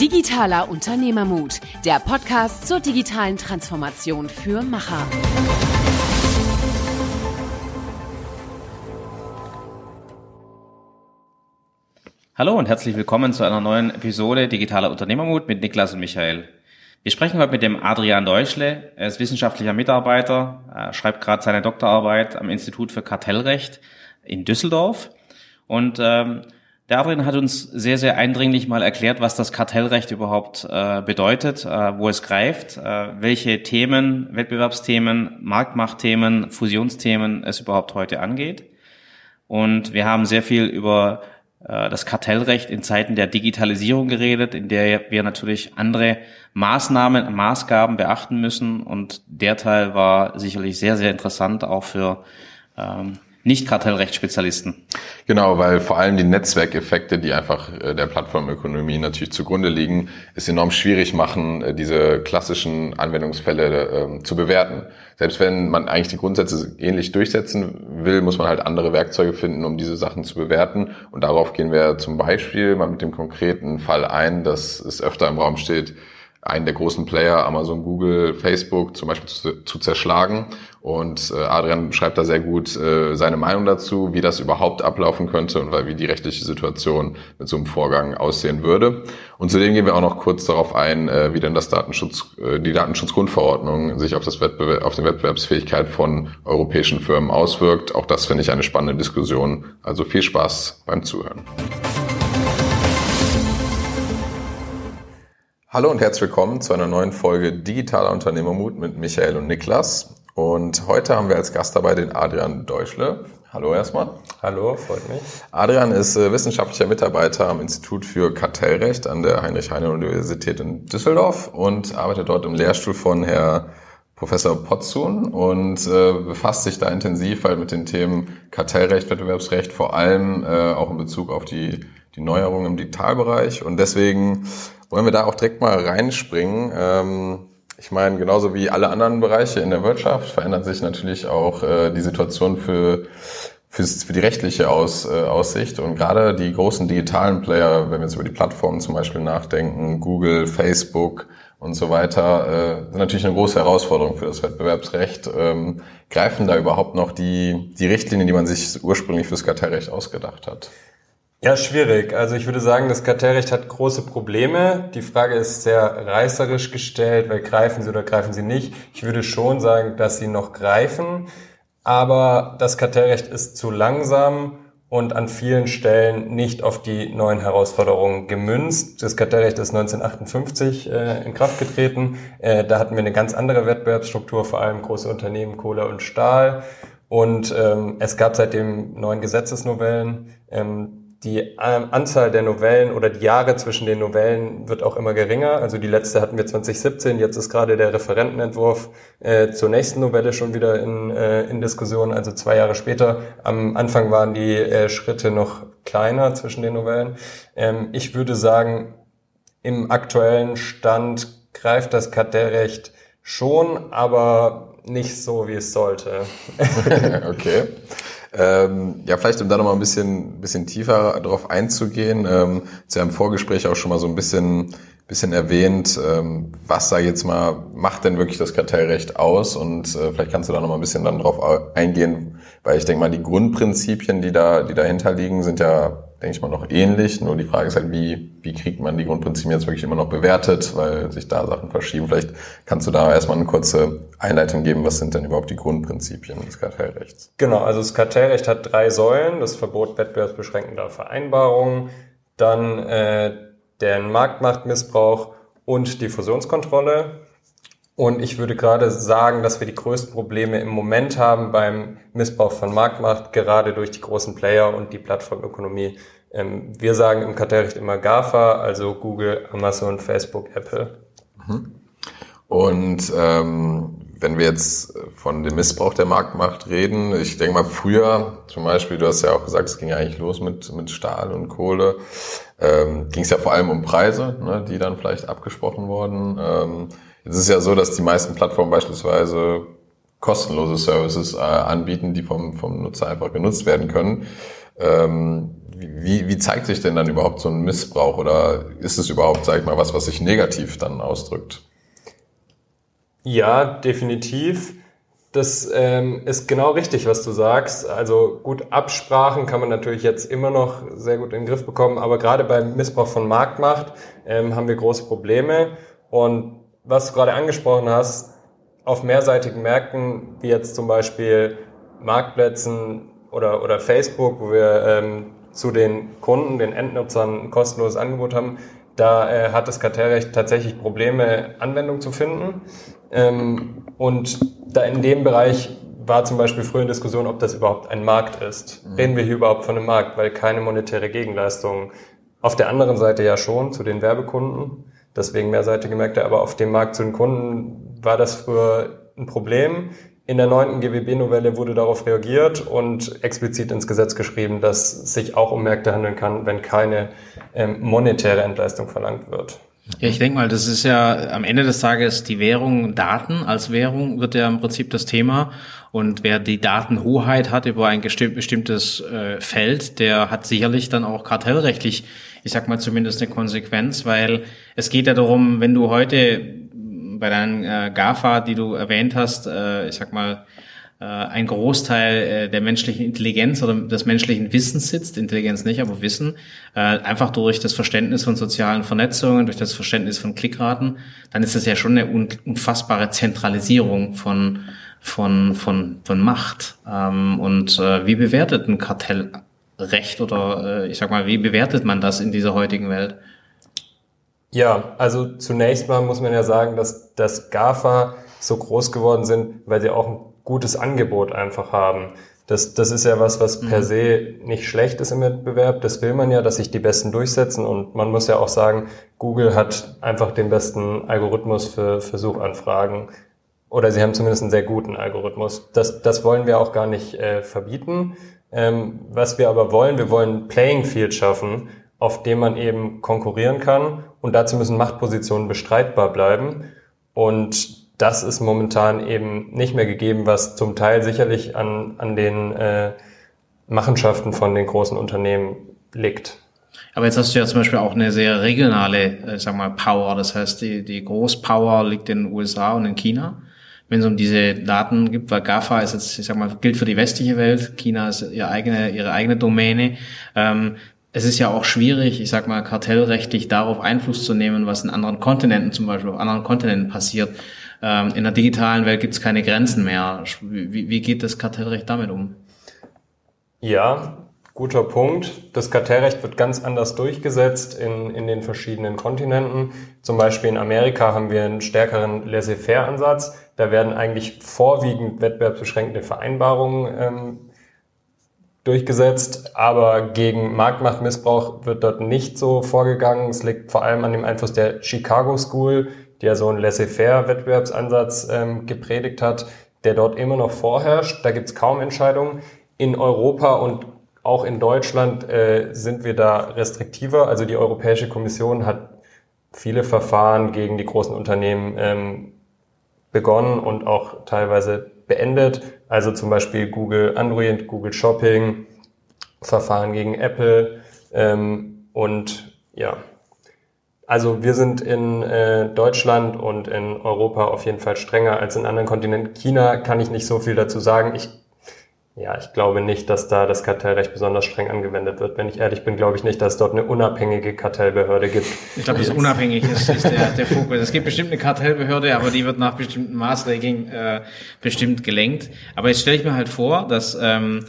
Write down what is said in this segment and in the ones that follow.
Digitaler Unternehmermut, der Podcast zur digitalen Transformation für Macher. Hallo und herzlich willkommen zu einer neuen Episode Digitaler Unternehmermut mit Niklas und Michael. Wir sprechen heute mit dem Adrian Deutschle. Er ist wissenschaftlicher Mitarbeiter, er schreibt gerade seine Doktorarbeit am Institut für Kartellrecht in Düsseldorf. Und ähm, der Adrian hat uns sehr, sehr eindringlich mal erklärt, was das Kartellrecht überhaupt äh, bedeutet, äh, wo es greift, äh, welche Themen, Wettbewerbsthemen, Marktmachtthemen, Fusionsthemen es überhaupt heute angeht. Und wir haben sehr viel über äh, das Kartellrecht in Zeiten der Digitalisierung geredet, in der wir natürlich andere Maßnahmen, Maßgaben beachten müssen. Und der Teil war sicherlich sehr, sehr interessant auch für ähm, nicht Kartellrechtsspezialisten. Genau, weil vor allem die Netzwerkeffekte, die einfach äh, der Plattformökonomie natürlich zugrunde liegen, es enorm schwierig machen, äh, diese klassischen Anwendungsfälle äh, zu bewerten. Selbst wenn man eigentlich die Grundsätze ähnlich durchsetzen will, muss man halt andere Werkzeuge finden, um diese Sachen zu bewerten. Und darauf gehen wir zum Beispiel mal mit dem konkreten Fall ein, dass es öfter im Raum steht, einen der großen Player, Amazon, Google, Facebook zum Beispiel zu, zu zerschlagen. Und äh, Adrian schreibt da sehr gut äh, seine Meinung dazu, wie das überhaupt ablaufen könnte und wie die rechtliche Situation mit so einem Vorgang aussehen würde. Und zudem gehen wir auch noch kurz darauf ein, äh, wie denn das Datenschutz, äh, die Datenschutzgrundverordnung sich auf, das Wettbewerb, auf die Wettbewerbsfähigkeit von europäischen Firmen auswirkt. Auch das finde ich eine spannende Diskussion. Also viel Spaß beim Zuhören. Hallo und herzlich willkommen zu einer neuen Folge Digitaler Unternehmermut mit Michael und Niklas. Und heute haben wir als Gast dabei den Adrian Deutschle. Hallo erstmal. Hallo, freut mich. Adrian ist äh, wissenschaftlicher Mitarbeiter am Institut für Kartellrecht an der Heinrich-Heine-Universität in Düsseldorf und arbeitet dort im Lehrstuhl von Herr Professor Potzun und äh, befasst sich da intensiv halt mit den Themen Kartellrecht, Wettbewerbsrecht, vor allem äh, auch in Bezug auf die, die Neuerungen im Digitalbereich. Und deswegen wollen wir da auch direkt mal reinspringen? Ähm, ich meine, genauso wie alle anderen Bereiche in der Wirtschaft verändert sich natürlich auch äh, die Situation für, für's, für die rechtliche Aus, äh, Aussicht. Und gerade die großen digitalen Player, wenn wir jetzt über die Plattformen zum Beispiel nachdenken, Google, Facebook und so weiter, äh, sind natürlich eine große Herausforderung für das Wettbewerbsrecht. Ähm, greifen da überhaupt noch die, die Richtlinien, die man sich ursprünglich fürs Kartellrecht ausgedacht hat? Ja, schwierig. Also ich würde sagen, das Kartellrecht hat große Probleme. Die Frage ist sehr reißerisch gestellt, weil greifen sie oder greifen sie nicht. Ich würde schon sagen, dass sie noch greifen, aber das Kartellrecht ist zu langsam und an vielen Stellen nicht auf die neuen Herausforderungen gemünzt. Das Kartellrecht ist 1958 äh, in Kraft getreten. Äh, da hatten wir eine ganz andere Wettbewerbsstruktur, vor allem große Unternehmen, Kohle und Stahl. Und ähm, es gab seitdem neun Gesetzesnovellen. Ähm, die ähm, Anzahl der Novellen oder die Jahre zwischen den Novellen wird auch immer geringer. Also die letzte hatten wir 2017, jetzt ist gerade der Referentenentwurf äh, zur nächsten Novelle schon wieder in, äh, in Diskussion, also zwei Jahre später. Am Anfang waren die äh, Schritte noch kleiner zwischen den Novellen. Ähm, ich würde sagen, im aktuellen Stand greift das Kartellrecht schon, aber nicht so, wie es sollte. okay. Ähm, ja, vielleicht um da nochmal ein bisschen, bisschen tiefer drauf einzugehen. Ähm, Sie haben im Vorgespräch auch schon mal so ein bisschen, bisschen erwähnt, ähm, was da jetzt mal macht denn wirklich das Kartellrecht aus und äh, vielleicht kannst du da nochmal ein bisschen dann drauf eingehen, weil ich denke mal, die Grundprinzipien, die da, die dahinter liegen, sind ja denke ich mal, noch ähnlich. Nur die Frage ist halt, wie, wie kriegt man die Grundprinzipien jetzt wirklich immer noch bewertet, weil sich da Sachen verschieben. Vielleicht kannst du da erstmal eine kurze Einleitung geben. Was sind denn überhaupt die Grundprinzipien des Kartellrechts? Genau, also das Kartellrecht hat drei Säulen. Das Verbot wettbewerbsbeschränkender Vereinbarungen, dann äh, den Marktmachtmissbrauch und die Fusionskontrolle. Und ich würde gerade sagen, dass wir die größten Probleme im Moment haben beim Missbrauch von Marktmacht, gerade durch die großen Player und die Plattformökonomie. Ähm, wir sagen im Kartellrecht immer GAFA, also Google, Amazon, Facebook, Apple. Mhm. Und ähm, wenn wir jetzt von dem Missbrauch der Marktmacht reden, ich denke mal früher zum Beispiel, du hast ja auch gesagt, es ging ja eigentlich los mit, mit Stahl und Kohle, ähm, ging es ja vor allem um Preise, ne, die dann vielleicht abgesprochen wurden. Ähm, Jetzt ist es ja so, dass die meisten Plattformen beispielsweise kostenlose Services äh, anbieten, die vom, vom Nutzer einfach genutzt werden können. Ähm, wie, wie zeigt sich denn dann überhaupt so ein Missbrauch oder ist es überhaupt, sag ich mal, was, was sich negativ dann ausdrückt? Ja, definitiv. Das ähm, ist genau richtig, was du sagst. Also gut, Absprachen kann man natürlich jetzt immer noch sehr gut in den Griff bekommen, aber gerade beim Missbrauch von Marktmacht ähm, haben wir große Probleme. Und was du gerade angesprochen hast, auf mehrseitigen Märkten, wie jetzt zum Beispiel Marktplätzen oder, oder Facebook, wo wir ähm, zu den Kunden, den Endnutzern ein kostenloses Angebot haben, da äh, hat das Kartellrecht tatsächlich Probleme, Anwendung zu finden. Ähm, und da in dem Bereich war zum Beispiel früher in Diskussion, ob das überhaupt ein Markt ist. Mhm. Reden wir hier überhaupt von einem Markt, weil keine monetäre Gegenleistung. Auf der anderen Seite ja schon zu den Werbekunden, deswegen mehrseitige Märkte, aber auf dem Markt zu den Kunden war das früher ein Problem. In der neunten GWB-Novelle wurde darauf reagiert und explizit ins Gesetz geschrieben, dass sich auch um Märkte handeln kann, wenn keine ähm, monetäre Entleistung verlangt wird. Ja, ich denke mal, das ist ja am Ende des Tages die Währung Daten als Währung wird ja im Prinzip das Thema. Und wer die Datenhoheit hat über ein bestimmtes äh, Feld, der hat sicherlich dann auch kartellrechtlich, ich sag mal zumindest eine Konsequenz, weil es geht ja darum, wenn du heute bei deinen äh, GAFA, die du erwähnt hast, äh, ich sag mal, äh, ein Großteil äh, der menschlichen Intelligenz oder des menschlichen Wissens sitzt, Intelligenz nicht, aber Wissen, äh, einfach durch das Verständnis von sozialen Vernetzungen, durch das Verständnis von Klickraten, dann ist das ja schon eine unfassbare Zentralisierung von von von von Macht. Ähm, und wie bewertet ein Kartellrecht oder ich sag mal, wie bewertet man das in dieser heutigen Welt? Ja, also zunächst mal muss man ja sagen, dass dass GAFA so groß geworden sind, weil sie auch ein gutes Angebot einfach haben. Das, das ist ja was, was per mhm. se nicht schlecht ist im Wettbewerb. Das will man ja, dass sich die Besten durchsetzen. Und man muss ja auch sagen, Google hat einfach den besten Algorithmus für, für Suchanfragen. Oder sie haben zumindest einen sehr guten Algorithmus. Das, das wollen wir auch gar nicht äh, verbieten. Ähm, was wir aber wollen, wir wollen Playing Field schaffen, auf dem man eben konkurrieren kann. Und dazu müssen Machtpositionen bestreitbar bleiben. Und das ist momentan eben nicht mehr gegeben, was zum Teil sicherlich an, an den äh, Machenschaften von den großen Unternehmen liegt. Aber jetzt hast du ja zum Beispiel auch eine sehr regionale, äh, sag mal, Power. Das heißt, die, die Großpower liegt in den USA und in China. Wenn es um diese Daten gibt, weil GAFA ist jetzt, ich sag mal, gilt für die westliche Welt, China ist ihre eigene, ihre eigene Domäne. Ähm, es ist ja auch schwierig, ich sag mal, kartellrechtlich darauf Einfluss zu nehmen, was in anderen Kontinenten zum Beispiel, auf anderen Kontinenten passiert. Ähm, in der digitalen Welt gibt es keine Grenzen mehr. Wie, wie geht das Kartellrecht damit um? Ja, guter Punkt. Das Kartellrecht wird ganz anders durchgesetzt in, in den verschiedenen Kontinenten. Zum Beispiel in Amerika haben wir einen stärkeren Laissez-faire-Ansatz. Da werden eigentlich vorwiegend wettbewerbsbeschränkende Vereinbarungen ähm, durchgesetzt, aber gegen Marktmachtmissbrauch wird dort nicht so vorgegangen. Es liegt vor allem an dem Einfluss der Chicago School, die ja so einen Laissez-faire-Wettbewerbsansatz ähm, gepredigt hat, der dort immer noch vorherrscht. Da gibt's kaum Entscheidungen. In Europa und auch in Deutschland äh, sind wir da restriktiver. Also die Europäische Kommission hat viele Verfahren gegen die großen Unternehmen ähm, begonnen und auch teilweise beendet. Also zum Beispiel Google Android, Google Shopping, Verfahren gegen Apple ähm, und ja, also wir sind in äh, Deutschland und in Europa auf jeden Fall strenger als in anderen Kontinenten. China kann ich nicht so viel dazu sagen. Ich, ja, ich glaube nicht, dass da das Kartellrecht besonders streng angewendet wird. Wenn ich ehrlich bin, glaube ich nicht, dass es dort eine unabhängige Kartellbehörde gibt. Ich glaube, das unabhängig ist, ist der, der Fokus. Es gibt bestimmt eine Kartellbehörde, aber die wird nach bestimmten Maßregeln äh, bestimmt gelenkt. Aber jetzt stelle ich mir halt vor, dass ähm,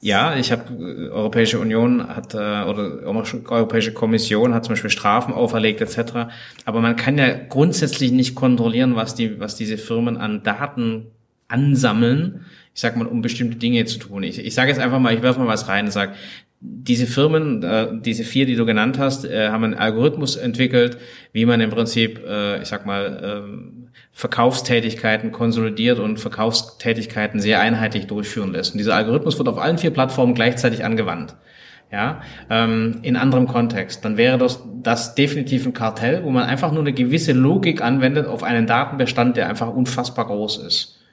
ja, ich habe äh, Europäische Union hat äh, oder Europäische Kommission hat zum Beispiel Strafen auferlegt etc. Aber man kann ja grundsätzlich nicht kontrollieren, was die was diese Firmen an Daten ansammeln. Ich sag mal, um bestimmte Dinge zu tun. Ich, ich sage jetzt einfach mal, ich werfe mal was rein und sage, diese Firmen, äh, diese vier, die du genannt hast, äh, haben einen Algorithmus entwickelt, wie man im Prinzip, äh, ich sag mal, äh, Verkaufstätigkeiten konsolidiert und Verkaufstätigkeiten sehr einheitlich durchführen lässt. Und dieser Algorithmus wird auf allen vier Plattformen gleichzeitig angewandt. Ja, ähm, in anderem Kontext. Dann wäre das, das definitiv ein Kartell, wo man einfach nur eine gewisse Logik anwendet auf einen Datenbestand, der einfach unfassbar groß ist.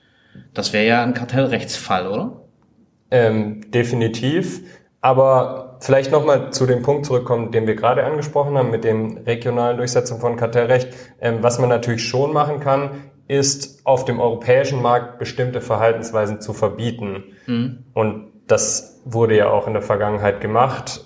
Das wäre ja ein Kartellrechtsfall, oder? Ähm, definitiv. Aber vielleicht nochmal zu dem Punkt zurückkommen, den wir gerade angesprochen haben, mit dem regionalen Durchsetzung von Kartellrecht. Ähm, was man natürlich schon machen kann, ist auf dem europäischen Markt bestimmte Verhaltensweisen zu verbieten. Mhm. Und das wurde ja auch in der Vergangenheit gemacht,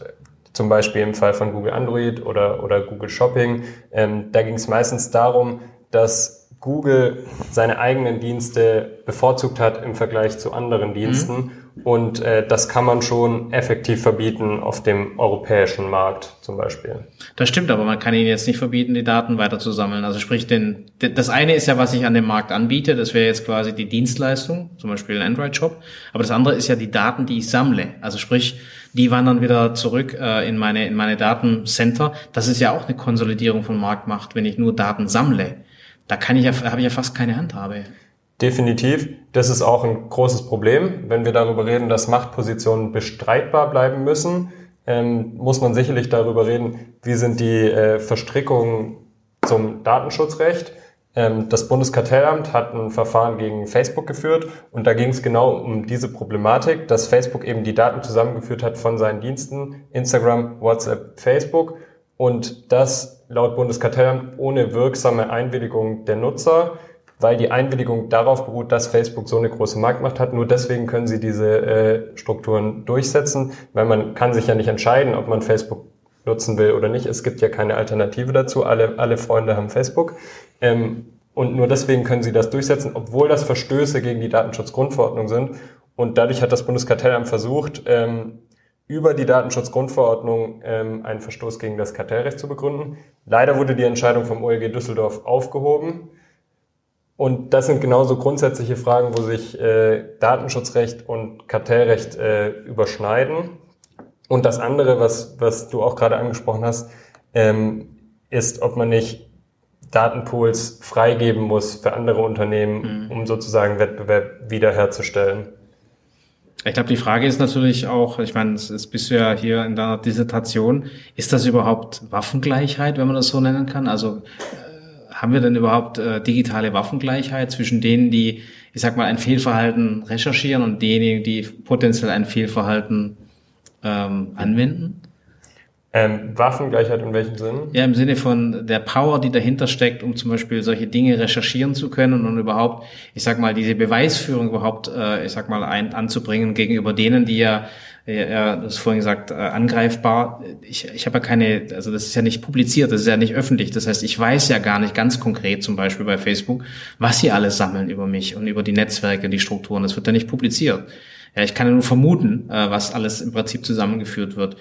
zum Beispiel im Fall von Google Android oder, oder Google Shopping. Ähm, da ging es meistens darum, dass Google seine eigenen Dienste bevorzugt hat im Vergleich zu anderen Diensten. Mhm. Und äh, das kann man schon effektiv verbieten auf dem europäischen Markt zum Beispiel. Das stimmt, aber man kann ihnen jetzt nicht verbieten, die Daten weiter zu sammeln. Also sprich, den, das eine ist ja, was ich an dem Markt anbiete, das wäre jetzt quasi die Dienstleistung, zum Beispiel ein Android-Shop. Aber das andere ist ja die Daten, die ich sammle. Also sprich, die wandern wieder zurück äh, in meine in meine Datencenter. Das ist ja auch eine Konsolidierung von Marktmacht, wenn ich nur Daten sammle. Da kann ich ja, habe ich ja fast keine Handhabe. Definitiv. Das ist auch ein großes Problem. Wenn wir darüber reden, dass Machtpositionen bestreitbar bleiben müssen, ähm, muss man sicherlich darüber reden, wie sind die äh, Verstrickungen zum Datenschutzrecht. Ähm, das Bundeskartellamt hat ein Verfahren gegen Facebook geführt und da ging es genau um diese Problematik, dass Facebook eben die Daten zusammengeführt hat von seinen Diensten, Instagram, WhatsApp, Facebook und das laut Bundeskartellamt ohne wirksame Einwilligung der Nutzer weil die Einwilligung darauf beruht, dass Facebook so eine große Marktmacht hat. Nur deswegen können sie diese äh, Strukturen durchsetzen, weil man kann sich ja nicht entscheiden, ob man Facebook nutzen will oder nicht. Es gibt ja keine Alternative dazu. Alle, alle Freunde haben Facebook. Ähm, und nur deswegen können sie das durchsetzen, obwohl das Verstöße gegen die Datenschutzgrundverordnung sind. Und dadurch hat das Bundeskartellamt versucht, ähm, über die Datenschutzgrundverordnung ähm, einen Verstoß gegen das Kartellrecht zu begründen. Leider wurde die Entscheidung vom OLG Düsseldorf aufgehoben. Und das sind genauso grundsätzliche Fragen, wo sich äh, Datenschutzrecht und Kartellrecht äh, überschneiden. Und das andere, was, was du auch gerade angesprochen hast, ähm, ist, ob man nicht Datenpools freigeben muss für andere Unternehmen, mhm. um sozusagen Wettbewerb wiederherzustellen. Ich glaube, die Frage ist natürlich auch, ich meine, es ist ja hier in deiner Dissertation, ist das überhaupt Waffengleichheit, wenn man das so nennen kann? Also haben wir denn überhaupt äh, digitale Waffengleichheit zwischen denen, die, ich sag mal, ein Fehlverhalten recherchieren und denjenigen, die potenziell ein Fehlverhalten ähm, anwenden? Ähm, Waffengleichheit in welchem Sinn? Ja, im Sinne von der Power, die dahinter steckt, um zum Beispiel solche Dinge recherchieren zu können und überhaupt, ich sag mal, diese Beweisführung überhaupt, äh, ich sag mal, ein, anzubringen gegenüber denen, die ja ja, du hast vorhin gesagt, äh, angreifbar. Ich, ich habe ja keine, also das ist ja nicht publiziert, das ist ja nicht öffentlich. Das heißt, ich weiß ja gar nicht ganz konkret, zum Beispiel bei Facebook, was sie alles sammeln über mich und über die Netzwerke, die Strukturen. Das wird ja nicht publiziert. Ja, ich kann ja nur vermuten, äh, was alles im Prinzip zusammengeführt wird.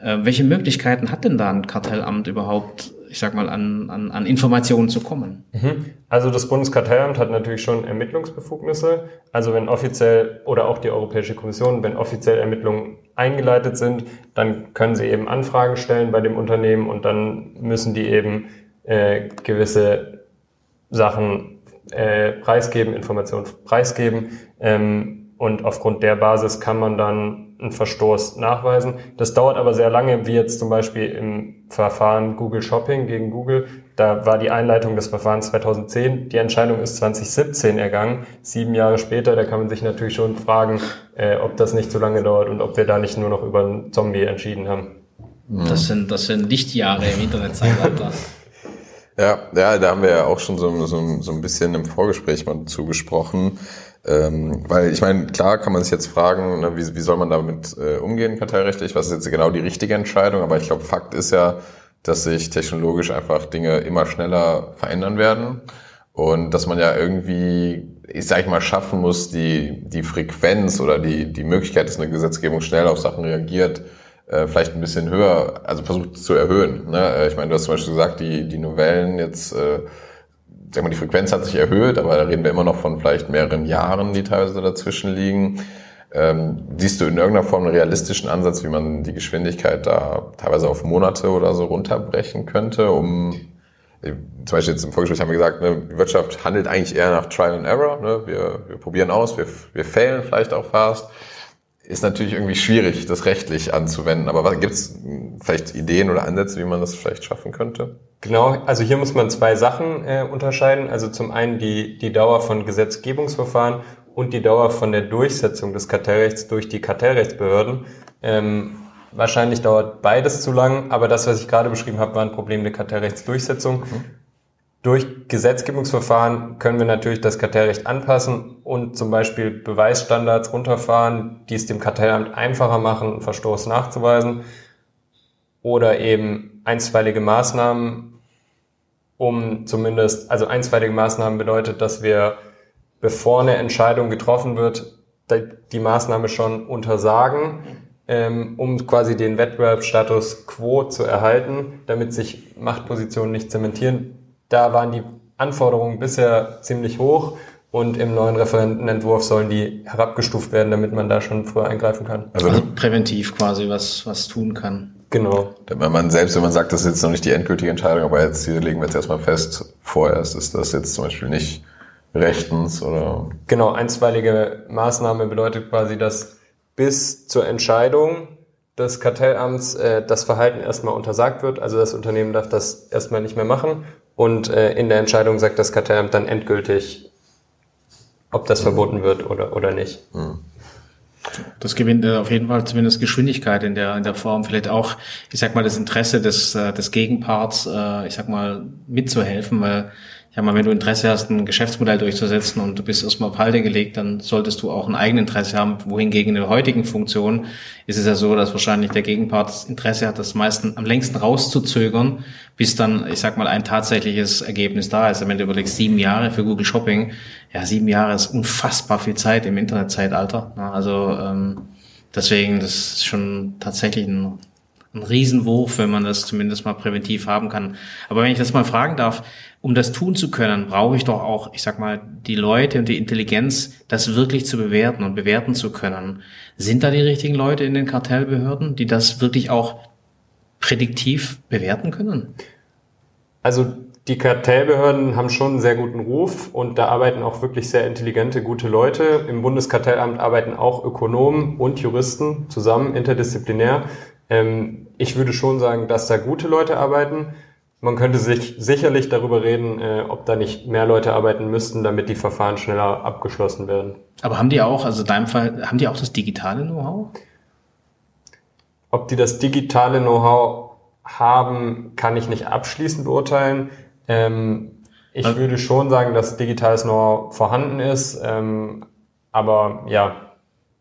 Äh, welche Möglichkeiten hat denn da ein Kartellamt überhaupt, ich sag mal, an, an, an Informationen zu kommen? Mhm. Also das Bundeskartellamt hat natürlich schon Ermittlungsbefugnisse. Also wenn offiziell oder auch die Europäische Kommission, wenn offiziell Ermittlungen eingeleitet sind, dann können sie eben Anfragen stellen bei dem Unternehmen und dann müssen die eben äh, gewisse Sachen äh, preisgeben, Informationen preisgeben. Ähm, und aufgrund der Basis kann man dann einen Verstoß nachweisen. Das dauert aber sehr lange, wie jetzt zum Beispiel im Verfahren Google Shopping gegen Google. Da war die Einleitung des Verfahrens 2010. Die Entscheidung ist 2017 ergangen. Sieben Jahre später, da kann man sich natürlich schon fragen, äh, ob das nicht so lange dauert und ob wir da nicht nur noch über einen Zombie entschieden haben. Das sind, das sind Lichtjahre im Internetzeitalter. Ja, ja, da haben wir ja auch schon so, so, so ein bisschen im Vorgespräch mal zugesprochen. Ähm, weil ich meine, klar kann man sich jetzt fragen, ne, wie, wie soll man damit äh, umgehen, kartellrechtlich? Was ist jetzt genau die richtige Entscheidung? Aber ich glaube, Fakt ist ja, dass sich technologisch einfach Dinge immer schneller verändern werden und dass man ja irgendwie, ich sag mal, schaffen muss, die, die Frequenz oder die, die Möglichkeit, dass eine Gesetzgebung schnell auf Sachen reagiert, äh, vielleicht ein bisschen höher, also versucht zu erhöhen. Ne? Äh, ich meine, du hast zum Beispiel gesagt, die, die Novellen jetzt äh, sag mal, die Frequenz hat sich erhöht, aber da reden wir immer noch von vielleicht mehreren Jahren, die teilweise dazwischen liegen. Ähm, siehst du in irgendeiner Form einen realistischen Ansatz, wie man die Geschwindigkeit da teilweise auf Monate oder so runterbrechen könnte, um äh, zum Beispiel jetzt im Vorgespräch haben wir gesagt, ne, die Wirtschaft handelt eigentlich eher nach Trial and Error. Ne? Wir, wir probieren aus, wir, wir failen vielleicht auch fast. Ist natürlich irgendwie schwierig, das rechtlich anzuwenden. Aber gibt es vielleicht Ideen oder Ansätze, wie man das vielleicht schaffen könnte? Genau, also hier muss man zwei Sachen äh, unterscheiden. Also zum einen die, die Dauer von Gesetzgebungsverfahren und die Dauer von der Durchsetzung des Kartellrechts durch die Kartellrechtsbehörden. Ähm, wahrscheinlich dauert beides zu lang, aber das, was ich gerade beschrieben habe, war ein Problem der Kartellrechtsdurchsetzung. Mhm. Durch Gesetzgebungsverfahren können wir natürlich das Kartellrecht anpassen und zum Beispiel Beweisstandards runterfahren, die es dem Kartellamt einfacher machen, einen Verstoß nachzuweisen. Oder eben einstweilige Maßnahmen, um zumindest, also einstweilige Maßnahmen bedeutet, dass wir, bevor eine Entscheidung getroffen wird, die Maßnahme schon untersagen, ähm, um quasi den Wettbewerbsstatus quo zu erhalten, damit sich Machtpositionen nicht zementieren. Da waren die Anforderungen bisher ziemlich hoch und im neuen Referentenentwurf sollen die herabgestuft werden, damit man da schon früher eingreifen kann. Also, also präventiv quasi was, was tun kann. Genau. Wenn man selbst, wenn man sagt, das ist jetzt noch nicht die endgültige Entscheidung, aber jetzt hier legen wir jetzt erstmal fest, vorerst ist das jetzt zum Beispiel nicht rechtens oder? Genau, einstweilige Maßnahme bedeutet quasi, dass bis zur Entscheidung des Kartellamts äh, das Verhalten erstmal untersagt wird. Also das Unternehmen darf das erstmal nicht mehr machen und äh, in der Entscheidung sagt das Kartellamt dann endgültig, ob das mhm. verboten wird oder, oder nicht. Mhm. Das gewinnt äh, auf jeden Fall zumindest Geschwindigkeit in der, in der Form. Vielleicht auch, ich sag mal, das Interesse des, äh, des Gegenparts, äh, ich sag mal, mitzuhelfen, weil ja mal, wenn du Interesse hast, ein Geschäftsmodell durchzusetzen und du bist erstmal auf Halde gelegt, dann solltest du auch ein Eigeninteresse haben. Wohingegen in der heutigen Funktion ist es ja so, dass wahrscheinlich der Gegenpart das Interesse hat, das meisten am längsten rauszuzögern, bis dann, ich sag mal, ein tatsächliches Ergebnis da ist. Wenn du überlegst, sieben Jahre für Google Shopping, ja, sieben Jahre ist unfassbar viel Zeit im Internetzeitalter. Also ähm, deswegen, das ist schon tatsächlich ein ein Riesenwurf, wenn man das zumindest mal präventiv haben kann. Aber wenn ich das mal fragen darf, um das tun zu können, brauche ich doch auch, ich sag mal, die Leute und die Intelligenz, das wirklich zu bewerten und bewerten zu können. Sind da die richtigen Leute in den Kartellbehörden, die das wirklich auch prädiktiv bewerten können? Also die Kartellbehörden haben schon einen sehr guten Ruf und da arbeiten auch wirklich sehr intelligente, gute Leute. Im Bundeskartellamt arbeiten auch Ökonomen und Juristen zusammen, interdisziplinär. Ähm, ich würde schon sagen, dass da gute Leute arbeiten. Man könnte sich sicherlich darüber reden, äh, ob da nicht mehr Leute arbeiten müssten, damit die Verfahren schneller abgeschlossen werden. Aber haben die auch, also in deinem Fall, haben die auch das digitale Know-how? Ob die das digitale Know-how haben, kann ich nicht abschließend beurteilen. Ähm, ich also, würde schon sagen, dass digitales Know-how vorhanden ist. Ähm, aber ja,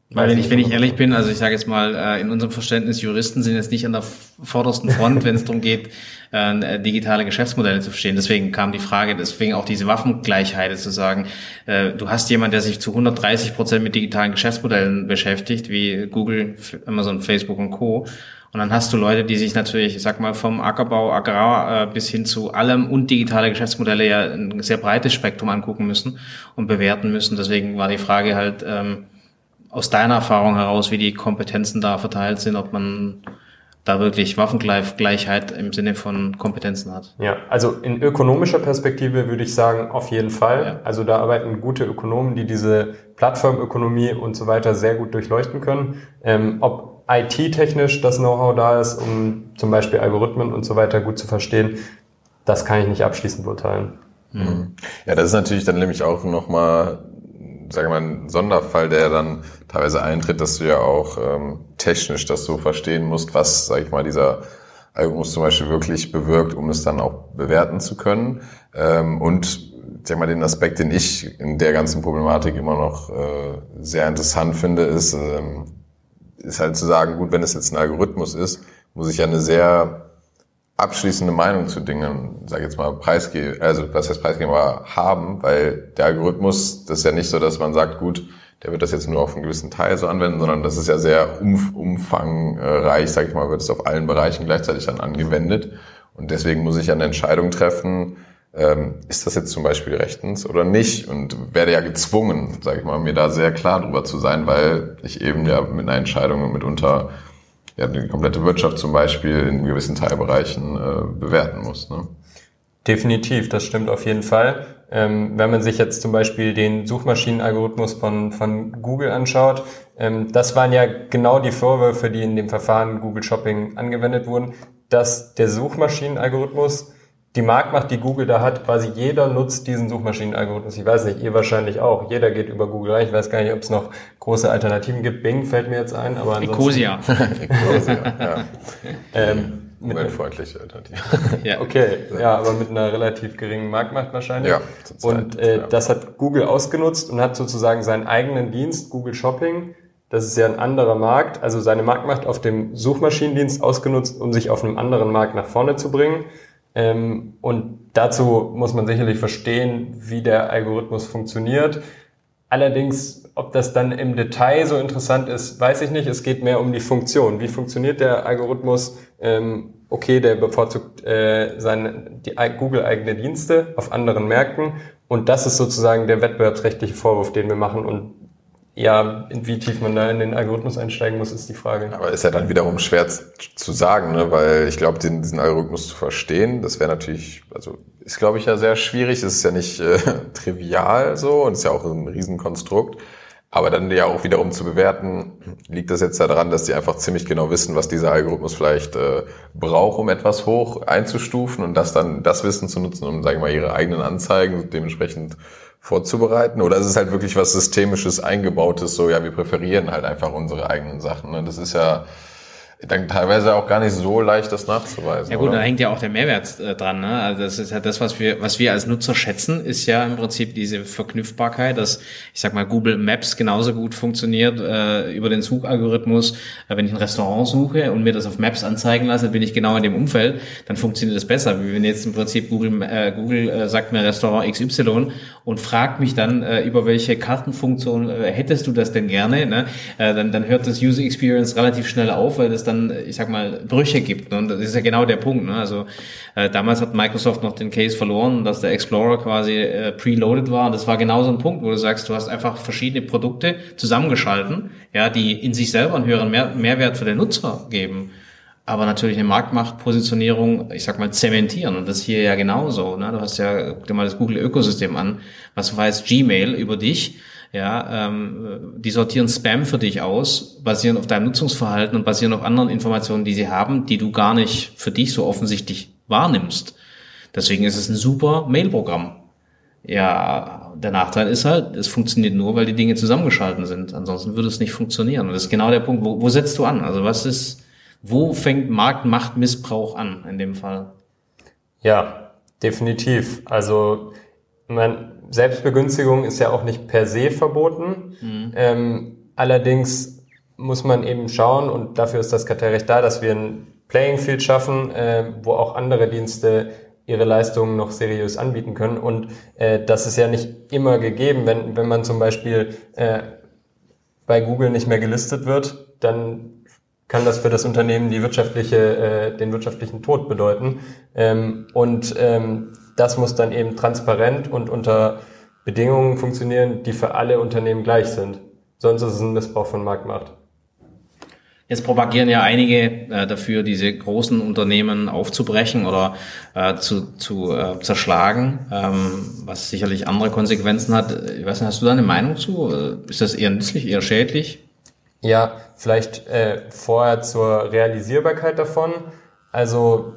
weil wenn ich, wenn ich ehrlich bin, also ich sage jetzt mal, äh, in unserem Verständnis, Juristen sind jetzt nicht an der vordersten Front, wenn es darum geht, äh, digitale Geschäftsmodelle zu verstehen. Deswegen kam die Frage, deswegen auch diese Waffengleichheit zu sagen, äh, du hast jemand, der sich zu 130 Prozent mit digitalen Geschäftsmodellen beschäftigt, wie Google, Amazon, Facebook und Co. Und dann hast du Leute, die sich natürlich, ich sag mal, vom Ackerbau, Agrar äh, bis hin zu allem und digitale Geschäftsmodelle ja ein sehr breites Spektrum angucken müssen und bewerten müssen. Deswegen war die Frage halt, ähm, aus deiner Erfahrung heraus, wie die Kompetenzen da verteilt sind, ob man da wirklich Waffengleichheit im Sinne von Kompetenzen hat. Ja, also in ökonomischer Perspektive würde ich sagen, auf jeden Fall. Ja. Also da arbeiten gute Ökonomen, die diese Plattformökonomie und so weiter sehr gut durchleuchten können. Ähm, ob IT-technisch das Know-how da ist, um zum Beispiel Algorithmen und so weiter gut zu verstehen, das kann ich nicht abschließend beurteilen. Mhm. Ja, das ist natürlich dann nämlich auch nochmal sage mal, ein Sonderfall, der dann teilweise eintritt, dass du ja auch ähm, technisch das so verstehen musst, was, sage ich mal, dieser Algorithmus zum Beispiel wirklich bewirkt, um es dann auch bewerten zu können. Ähm, und sag mal, den Aspekt, den ich in der ganzen Problematik immer noch äh, sehr interessant finde, ist, ähm, ist halt zu sagen, gut, wenn es jetzt ein Algorithmus ist, muss ich ja eine sehr abschließende Meinung zu Dingen, sage jetzt mal, preisgeben, also was heißt preisgeben, aber haben, weil der Algorithmus, das ist ja nicht so, dass man sagt, gut, der wird das jetzt nur auf einen gewissen Teil so anwenden, sondern das ist ja sehr umfangreich, sage ich mal, wird es auf allen Bereichen gleichzeitig dann angewendet. Und deswegen muss ich eine Entscheidung treffen, ähm, ist das jetzt zum Beispiel rechtens oder nicht? Und werde ja gezwungen, sage ich mal, mir da sehr klar drüber zu sein, weil ich eben ja mit einer Entscheidung mitunter ja, die komplette Wirtschaft zum Beispiel in gewissen Teilbereichen äh, bewerten muss. Ne? Definitiv, das stimmt auf jeden Fall. Ähm, wenn man sich jetzt zum Beispiel den Suchmaschinenalgorithmus von, von Google anschaut, ähm, das waren ja genau die Vorwürfe, die in dem Verfahren Google Shopping angewendet wurden, dass der Suchmaschinenalgorithmus die Marktmacht, die Google da hat, quasi jeder nutzt diesen Suchmaschinenalgorithmus. Ich weiß nicht, ihr wahrscheinlich auch. Jeder geht über Google rein. Ich weiß gar nicht, ob es noch große Alternativen gibt. Bing fällt mir jetzt ein, aber ansonsten... Ecosia. Ecosia, ja. Ähm, Umweltfreundliche Alternative. ja. Okay, ja, aber mit einer relativ geringen Marktmacht wahrscheinlich. Ja, und äh, ja. das hat Google ausgenutzt und hat sozusagen seinen eigenen Dienst, Google Shopping, das ist ja ein anderer Markt, also seine Marktmacht auf dem Suchmaschinendienst ausgenutzt, um sich auf einem anderen Markt nach vorne zu bringen. Ähm, und dazu muss man sicherlich verstehen, wie der Algorithmus funktioniert. Allerdings, ob das dann im Detail so interessant ist, weiß ich nicht. Es geht mehr um die Funktion. Wie funktioniert der Algorithmus? Ähm, okay, der bevorzugt äh, seine die ei- Google-eigene Dienste auf anderen Märkten. Und das ist sozusagen der wettbewerbsrechtliche Vorwurf, den wir machen. Und ja, wie tief man da in den Algorithmus einsteigen muss, ist die Frage. Aber ist ja dann wiederum schwer zu sagen, ne? weil ich glaube, den, diesen Algorithmus zu verstehen, das wäre natürlich, also ist glaube ich ja sehr schwierig. Es ist ja nicht äh, trivial so und ist ja auch ein Riesenkonstrukt. Aber dann ja auch wiederum zu bewerten, liegt das jetzt daran, dass die einfach ziemlich genau wissen, was dieser Algorithmus vielleicht äh, braucht, um etwas hoch einzustufen und das dann das Wissen zu nutzen, um, sagen wir mal, ihre eigenen Anzeigen dementsprechend vorzubereiten? Oder ist es halt wirklich was Systemisches, Eingebautes, so, ja, wir präferieren halt einfach unsere eigenen Sachen. Ne? Das ist ja dann teilweise auch gar nicht so leicht, das nachzuweisen. Ja gut, oder? da hängt ja auch der Mehrwert äh, dran. Ne? Also das ist ja das, was wir, was wir als Nutzer schätzen, ist ja im Prinzip diese Verknüpfbarkeit, dass ich sag mal Google Maps genauso gut funktioniert äh, über den Suchalgorithmus. Äh, wenn ich ein Restaurant suche und mir das auf Maps anzeigen lasse, bin ich genau in dem Umfeld, dann funktioniert das besser. Wie wenn jetzt im Prinzip Google äh, Google äh, sagt mir Restaurant XY und fragt mich dann äh, über welche Kartenfunktion äh, hättest du das denn gerne, ne? äh, dann dann hört das User Experience relativ schnell auf, weil das dann, ich sag mal, Brüche gibt. Ne? Und das ist ja genau der Punkt. Ne? Also äh, damals hat Microsoft noch den Case verloren, dass der Explorer quasi äh, preloaded war. Und das war genau so ein Punkt, wo du sagst, du hast einfach verschiedene Produkte zusammengeschalten, ja, die in sich selber einen höheren Mehr Mehrwert für den Nutzer geben. Aber natürlich eine Marktmachtpositionierung, ich sag mal, zementieren. Und das hier ja genauso. Ne? Du hast ja, guck dir mal das Google-Ökosystem an. Was weiß Gmail über dich? Ja, ähm, die sortieren Spam für dich aus, basieren auf deinem Nutzungsverhalten und basieren auf anderen Informationen, die sie haben, die du gar nicht für dich so offensichtlich wahrnimmst. Deswegen ist es ein super Mailprogramm. Ja, der Nachteil ist halt, es funktioniert nur, weil die Dinge zusammengeschalten sind. Ansonsten würde es nicht funktionieren. Und das ist genau der Punkt, wo, wo setzt du an? Also was ist, wo fängt Marktmachtmissbrauch an in dem Fall? Ja, definitiv. Also man, Selbstbegünstigung ist ja auch nicht per se verboten. Ähm, allerdings muss man eben schauen, und dafür ist das Kartellrecht da, dass wir ein Playing Field schaffen, äh, wo auch andere Dienste ihre Leistungen noch seriös anbieten können. Und äh, das ist ja nicht immer gegeben, wenn, wenn man zum Beispiel äh, bei Google nicht mehr gelistet wird, dann kann das für das Unternehmen die wirtschaftliche, äh, den wirtschaftlichen Tod bedeuten. Ähm, und ähm, das muss dann eben transparent und unter Bedingungen funktionieren, die für alle Unternehmen gleich sind. Sonst ist es ein Missbrauch von Marktmacht. Jetzt propagieren ja einige äh, dafür, diese großen Unternehmen aufzubrechen oder äh, zu, zu äh, zerschlagen, ähm, was sicherlich andere Konsequenzen hat. Ich weiß nicht, hast du da eine Meinung zu? Äh, Ist das eher nützlich, eher schädlich? Ja, vielleicht äh, vorher zur Realisierbarkeit davon. Also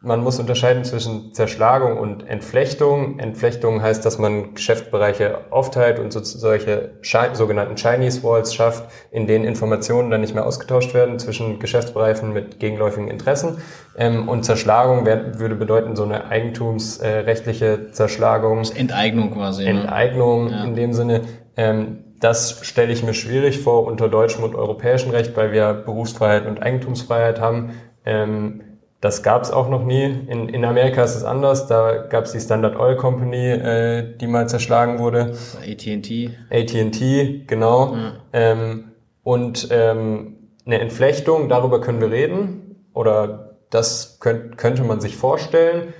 man muss unterscheiden zwischen Zerschlagung und Entflechtung. Entflechtung heißt, dass man Geschäftsbereiche aufteilt und so, solche sogenannten Chinese Walls schafft, in denen Informationen dann nicht mehr ausgetauscht werden zwischen Geschäftsbereichen mit gegenläufigen Interessen. Ähm, und Zerschlagung wär, würde bedeuten so eine eigentumsrechtliche Zerschlagung. Enteignung quasi. ne? Enteignung Ja. in dem Sinne. Ähm, das stelle ich mir schwierig vor unter deutschem und europäischem Recht, weil wir Berufsfreiheit und Eigentumsfreiheit haben. Ähm, das gab es auch noch nie. In, in Amerika ist es anders. Da gab es die Standard Oil Company, äh, die mal zerschlagen wurde. AT&T. AT&T, genau. Ähm, und ähm, eine Entflechtung, darüber können wir reden. Oder das könnt, könnte man sich vorstellen.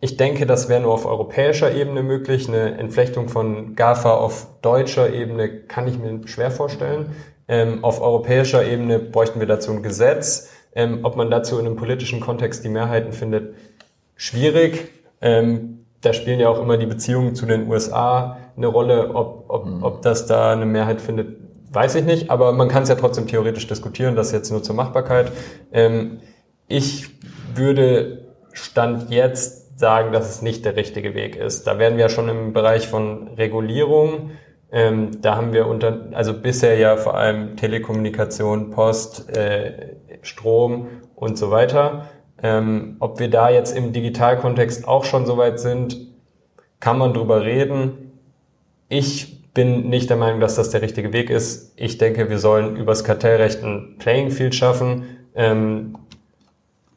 Ich denke, das wäre nur auf europäischer Ebene möglich. Eine Entflechtung von GAFA auf deutscher Ebene kann ich mir schwer vorstellen. Ähm, auf europäischer Ebene bräuchten wir dazu ein Gesetz. Ähm, ob man dazu in einem politischen Kontext die Mehrheiten findet, schwierig. Ähm, da spielen ja auch immer die Beziehungen zu den USA eine Rolle. Ob, ob, ob das da eine Mehrheit findet, weiß ich nicht. Aber man kann es ja trotzdem theoretisch diskutieren. Das jetzt nur zur Machbarkeit. Ähm, ich würde Stand jetzt sagen, dass es nicht der richtige Weg ist. Da werden wir schon im Bereich von Regulierung. Ähm, da haben wir unter, also bisher ja vor allem Telekommunikation, Post, äh, Strom und so weiter. Ähm, ob wir da jetzt im Digitalkontext auch schon so weit sind, kann man drüber reden. Ich bin nicht der Meinung, dass das der richtige Weg ist. Ich denke, wir sollen übers Kartellrecht ein Playing Field schaffen. Ähm,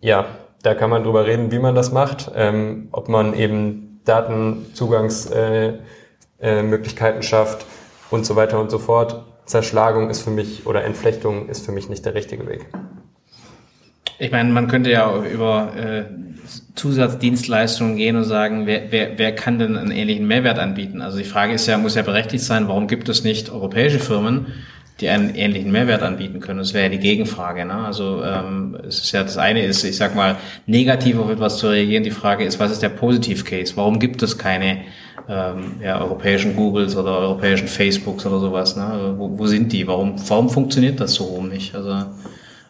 ja, da kann man drüber reden, wie man das macht, ähm, ob man eben Datenzugangsamöglichkeiten äh, Möglichkeiten schafft und so weiter und so fort. Zerschlagung ist für mich oder Entflechtung ist für mich nicht der richtige Weg. Ich meine, man könnte ja über äh, Zusatzdienstleistungen gehen und sagen, wer, wer, wer kann denn einen ähnlichen Mehrwert anbieten? Also die Frage ist ja, muss ja berechtigt sein, warum gibt es nicht europäische Firmen, die einen ähnlichen Mehrwert anbieten können? Das wäre ja die Gegenfrage. Ne? Also ähm, es ist ja das eine ist, ich sag mal, negativ auf etwas zu reagieren. Die Frage ist, was ist der Positiv-Case? Warum gibt es keine ähm, ja, europäischen Googles oder europäischen Facebooks oder sowas? Ne? Also wo, wo sind die? Warum, warum funktioniert das so rum nicht? Also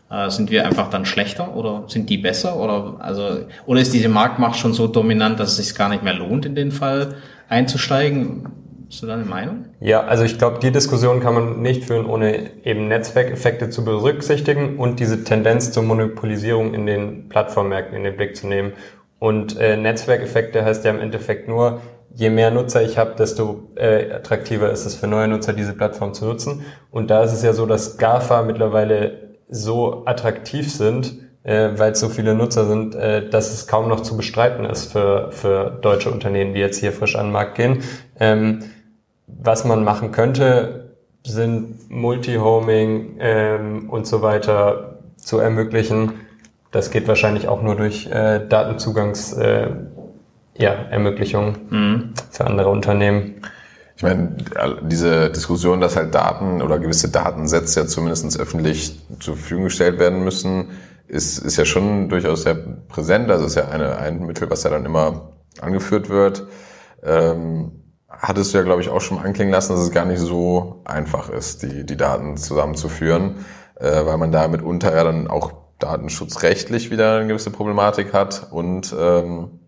äh, sind wir einfach dann schlechter oder sind die besser? Oder, also, oder ist diese Marktmacht schon so dominant, dass es sich gar nicht mehr lohnt, in den Fall einzusteigen? Hast du da eine Meinung? Ja, also ich glaube, die Diskussion kann man nicht führen, ohne eben Netzwerkeffekte zu berücksichtigen und diese Tendenz zur Monopolisierung in den Plattformmärkten in den Blick zu nehmen. Und äh, Netzwerkeffekte heißt ja im Endeffekt nur, je mehr Nutzer ich habe, desto äh, attraktiver ist es für neue Nutzer, diese Plattform zu nutzen. Und da ist es ja so, dass GAFA mittlerweile so attraktiv sind, äh, weil es so viele Nutzer sind, äh, dass es kaum noch zu bestreiten ist für, für deutsche Unternehmen, die jetzt hier frisch an den Markt gehen. Ähm, was man machen könnte, sind Multi-Homing ähm, und so weiter zu ermöglichen. Das geht wahrscheinlich auch nur durch äh, Datenzugangs äh, ja, Ermöglichungen mhm. für andere Unternehmen. Ich meine, diese Diskussion, dass halt Daten oder gewisse Datensätze ja zumindest öffentlich zur Verfügung gestellt werden müssen, ist, ist ja schon durchaus sehr präsent. Also ist ja eine, ein Mittel, was ja dann immer angeführt wird. Ähm, hattest du ja, glaube ich, auch schon mal anklingen lassen, dass es gar nicht so einfach ist, die, die Daten zusammenzuführen, äh, weil man da mitunter ja dann auch datenschutzrechtlich wieder eine gewisse Problematik hat und ähm,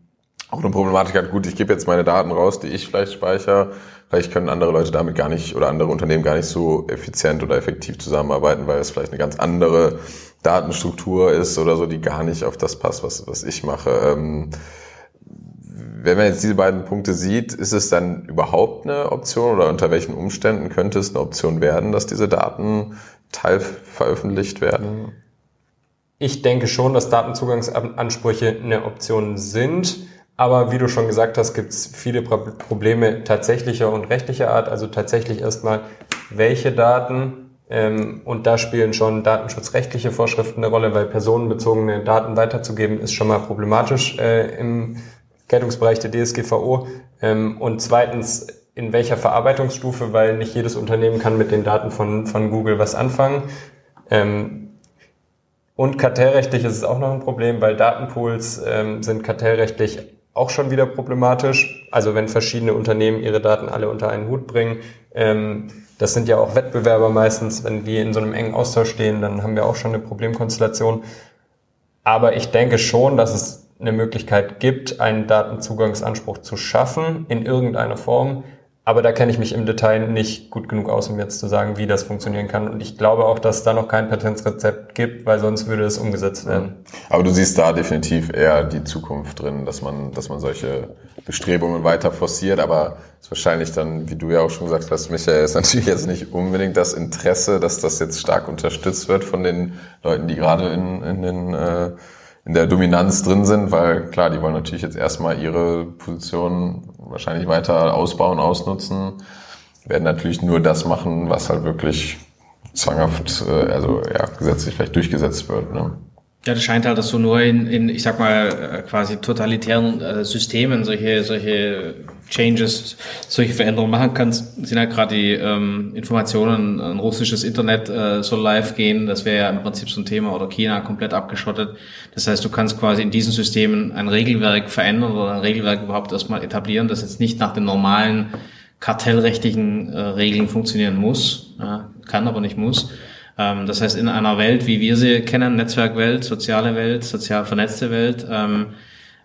auch eine Problematik hat, gut, ich gebe jetzt meine Daten raus, die ich vielleicht speichere, vielleicht können andere Leute damit gar nicht oder andere Unternehmen gar nicht so effizient oder effektiv zusammenarbeiten, weil es vielleicht eine ganz andere Datenstruktur ist oder so, die gar nicht auf das passt, was, was ich mache. Ähm, wenn man jetzt diese beiden Punkte sieht, ist es dann überhaupt eine Option oder unter welchen Umständen könnte es eine Option werden, dass diese Daten teilveröffentlicht werden? Ich denke schon, dass Datenzugangsansprüche eine Option sind. Aber wie du schon gesagt hast, gibt es viele Probleme tatsächlicher und rechtlicher Art. Also tatsächlich erstmal, welche Daten ähm, und da spielen schon datenschutzrechtliche Vorschriften eine Rolle, weil personenbezogene Daten weiterzugeben ist schon mal problematisch äh, im Geltungsbereich der DSGVO. Ähm, und zweitens, in welcher Verarbeitungsstufe, weil nicht jedes Unternehmen kann mit den Daten von, von Google was anfangen. Ähm, und kartellrechtlich ist es auch noch ein Problem, weil Datenpools ähm, sind kartellrechtlich auch schon wieder problematisch. Also wenn verschiedene Unternehmen ihre Daten alle unter einen Hut bringen. Ähm, das sind ja auch Wettbewerber meistens. Wenn die in so einem engen Austausch stehen, dann haben wir auch schon eine Problemkonstellation. Aber ich denke schon, dass es eine Möglichkeit gibt, einen Datenzugangsanspruch zu schaffen in irgendeiner Form. Aber da kenne ich mich im Detail nicht gut genug aus, um jetzt zu sagen, wie das funktionieren kann. Und ich glaube auch, dass es da noch kein Patentrezept gibt, weil sonst würde es umgesetzt werden. Aber du siehst da definitiv eher die Zukunft drin, dass man, dass man solche Bestrebungen weiter forciert. Aber es ist wahrscheinlich dann, wie du ja auch schon gesagt hast, Michael, ist natürlich jetzt nicht unbedingt das Interesse, dass das jetzt stark unterstützt wird von den Leuten, die gerade in, in den äh, in der Dominanz drin sind, weil klar, die wollen natürlich jetzt erstmal ihre Position wahrscheinlich weiter ausbauen, ausnutzen, werden natürlich nur das machen, was halt wirklich zwanghaft, äh, also ja, gesetzlich vielleicht durchgesetzt wird. Ne? Ja, das scheint halt, dass du nur in, in ich sag mal, äh, quasi totalitären äh, Systemen solche, solche Changes, solche Veränderungen machen kannst. Sind halt gerade die ähm, Informationen, ein russisches Internet äh, soll live gehen, das wäre ja im Prinzip so ein Thema, oder China komplett abgeschottet. Das heißt, du kannst quasi in diesen Systemen ein Regelwerk verändern oder ein Regelwerk überhaupt erstmal etablieren, das jetzt nicht nach den normalen kartellrechtlichen äh, Regeln funktionieren muss, ja, kann aber nicht muss ähm, das heißt, in einer Welt, wie wir sie kennen, Netzwerkwelt, soziale Welt, sozial vernetzte Welt, ähm,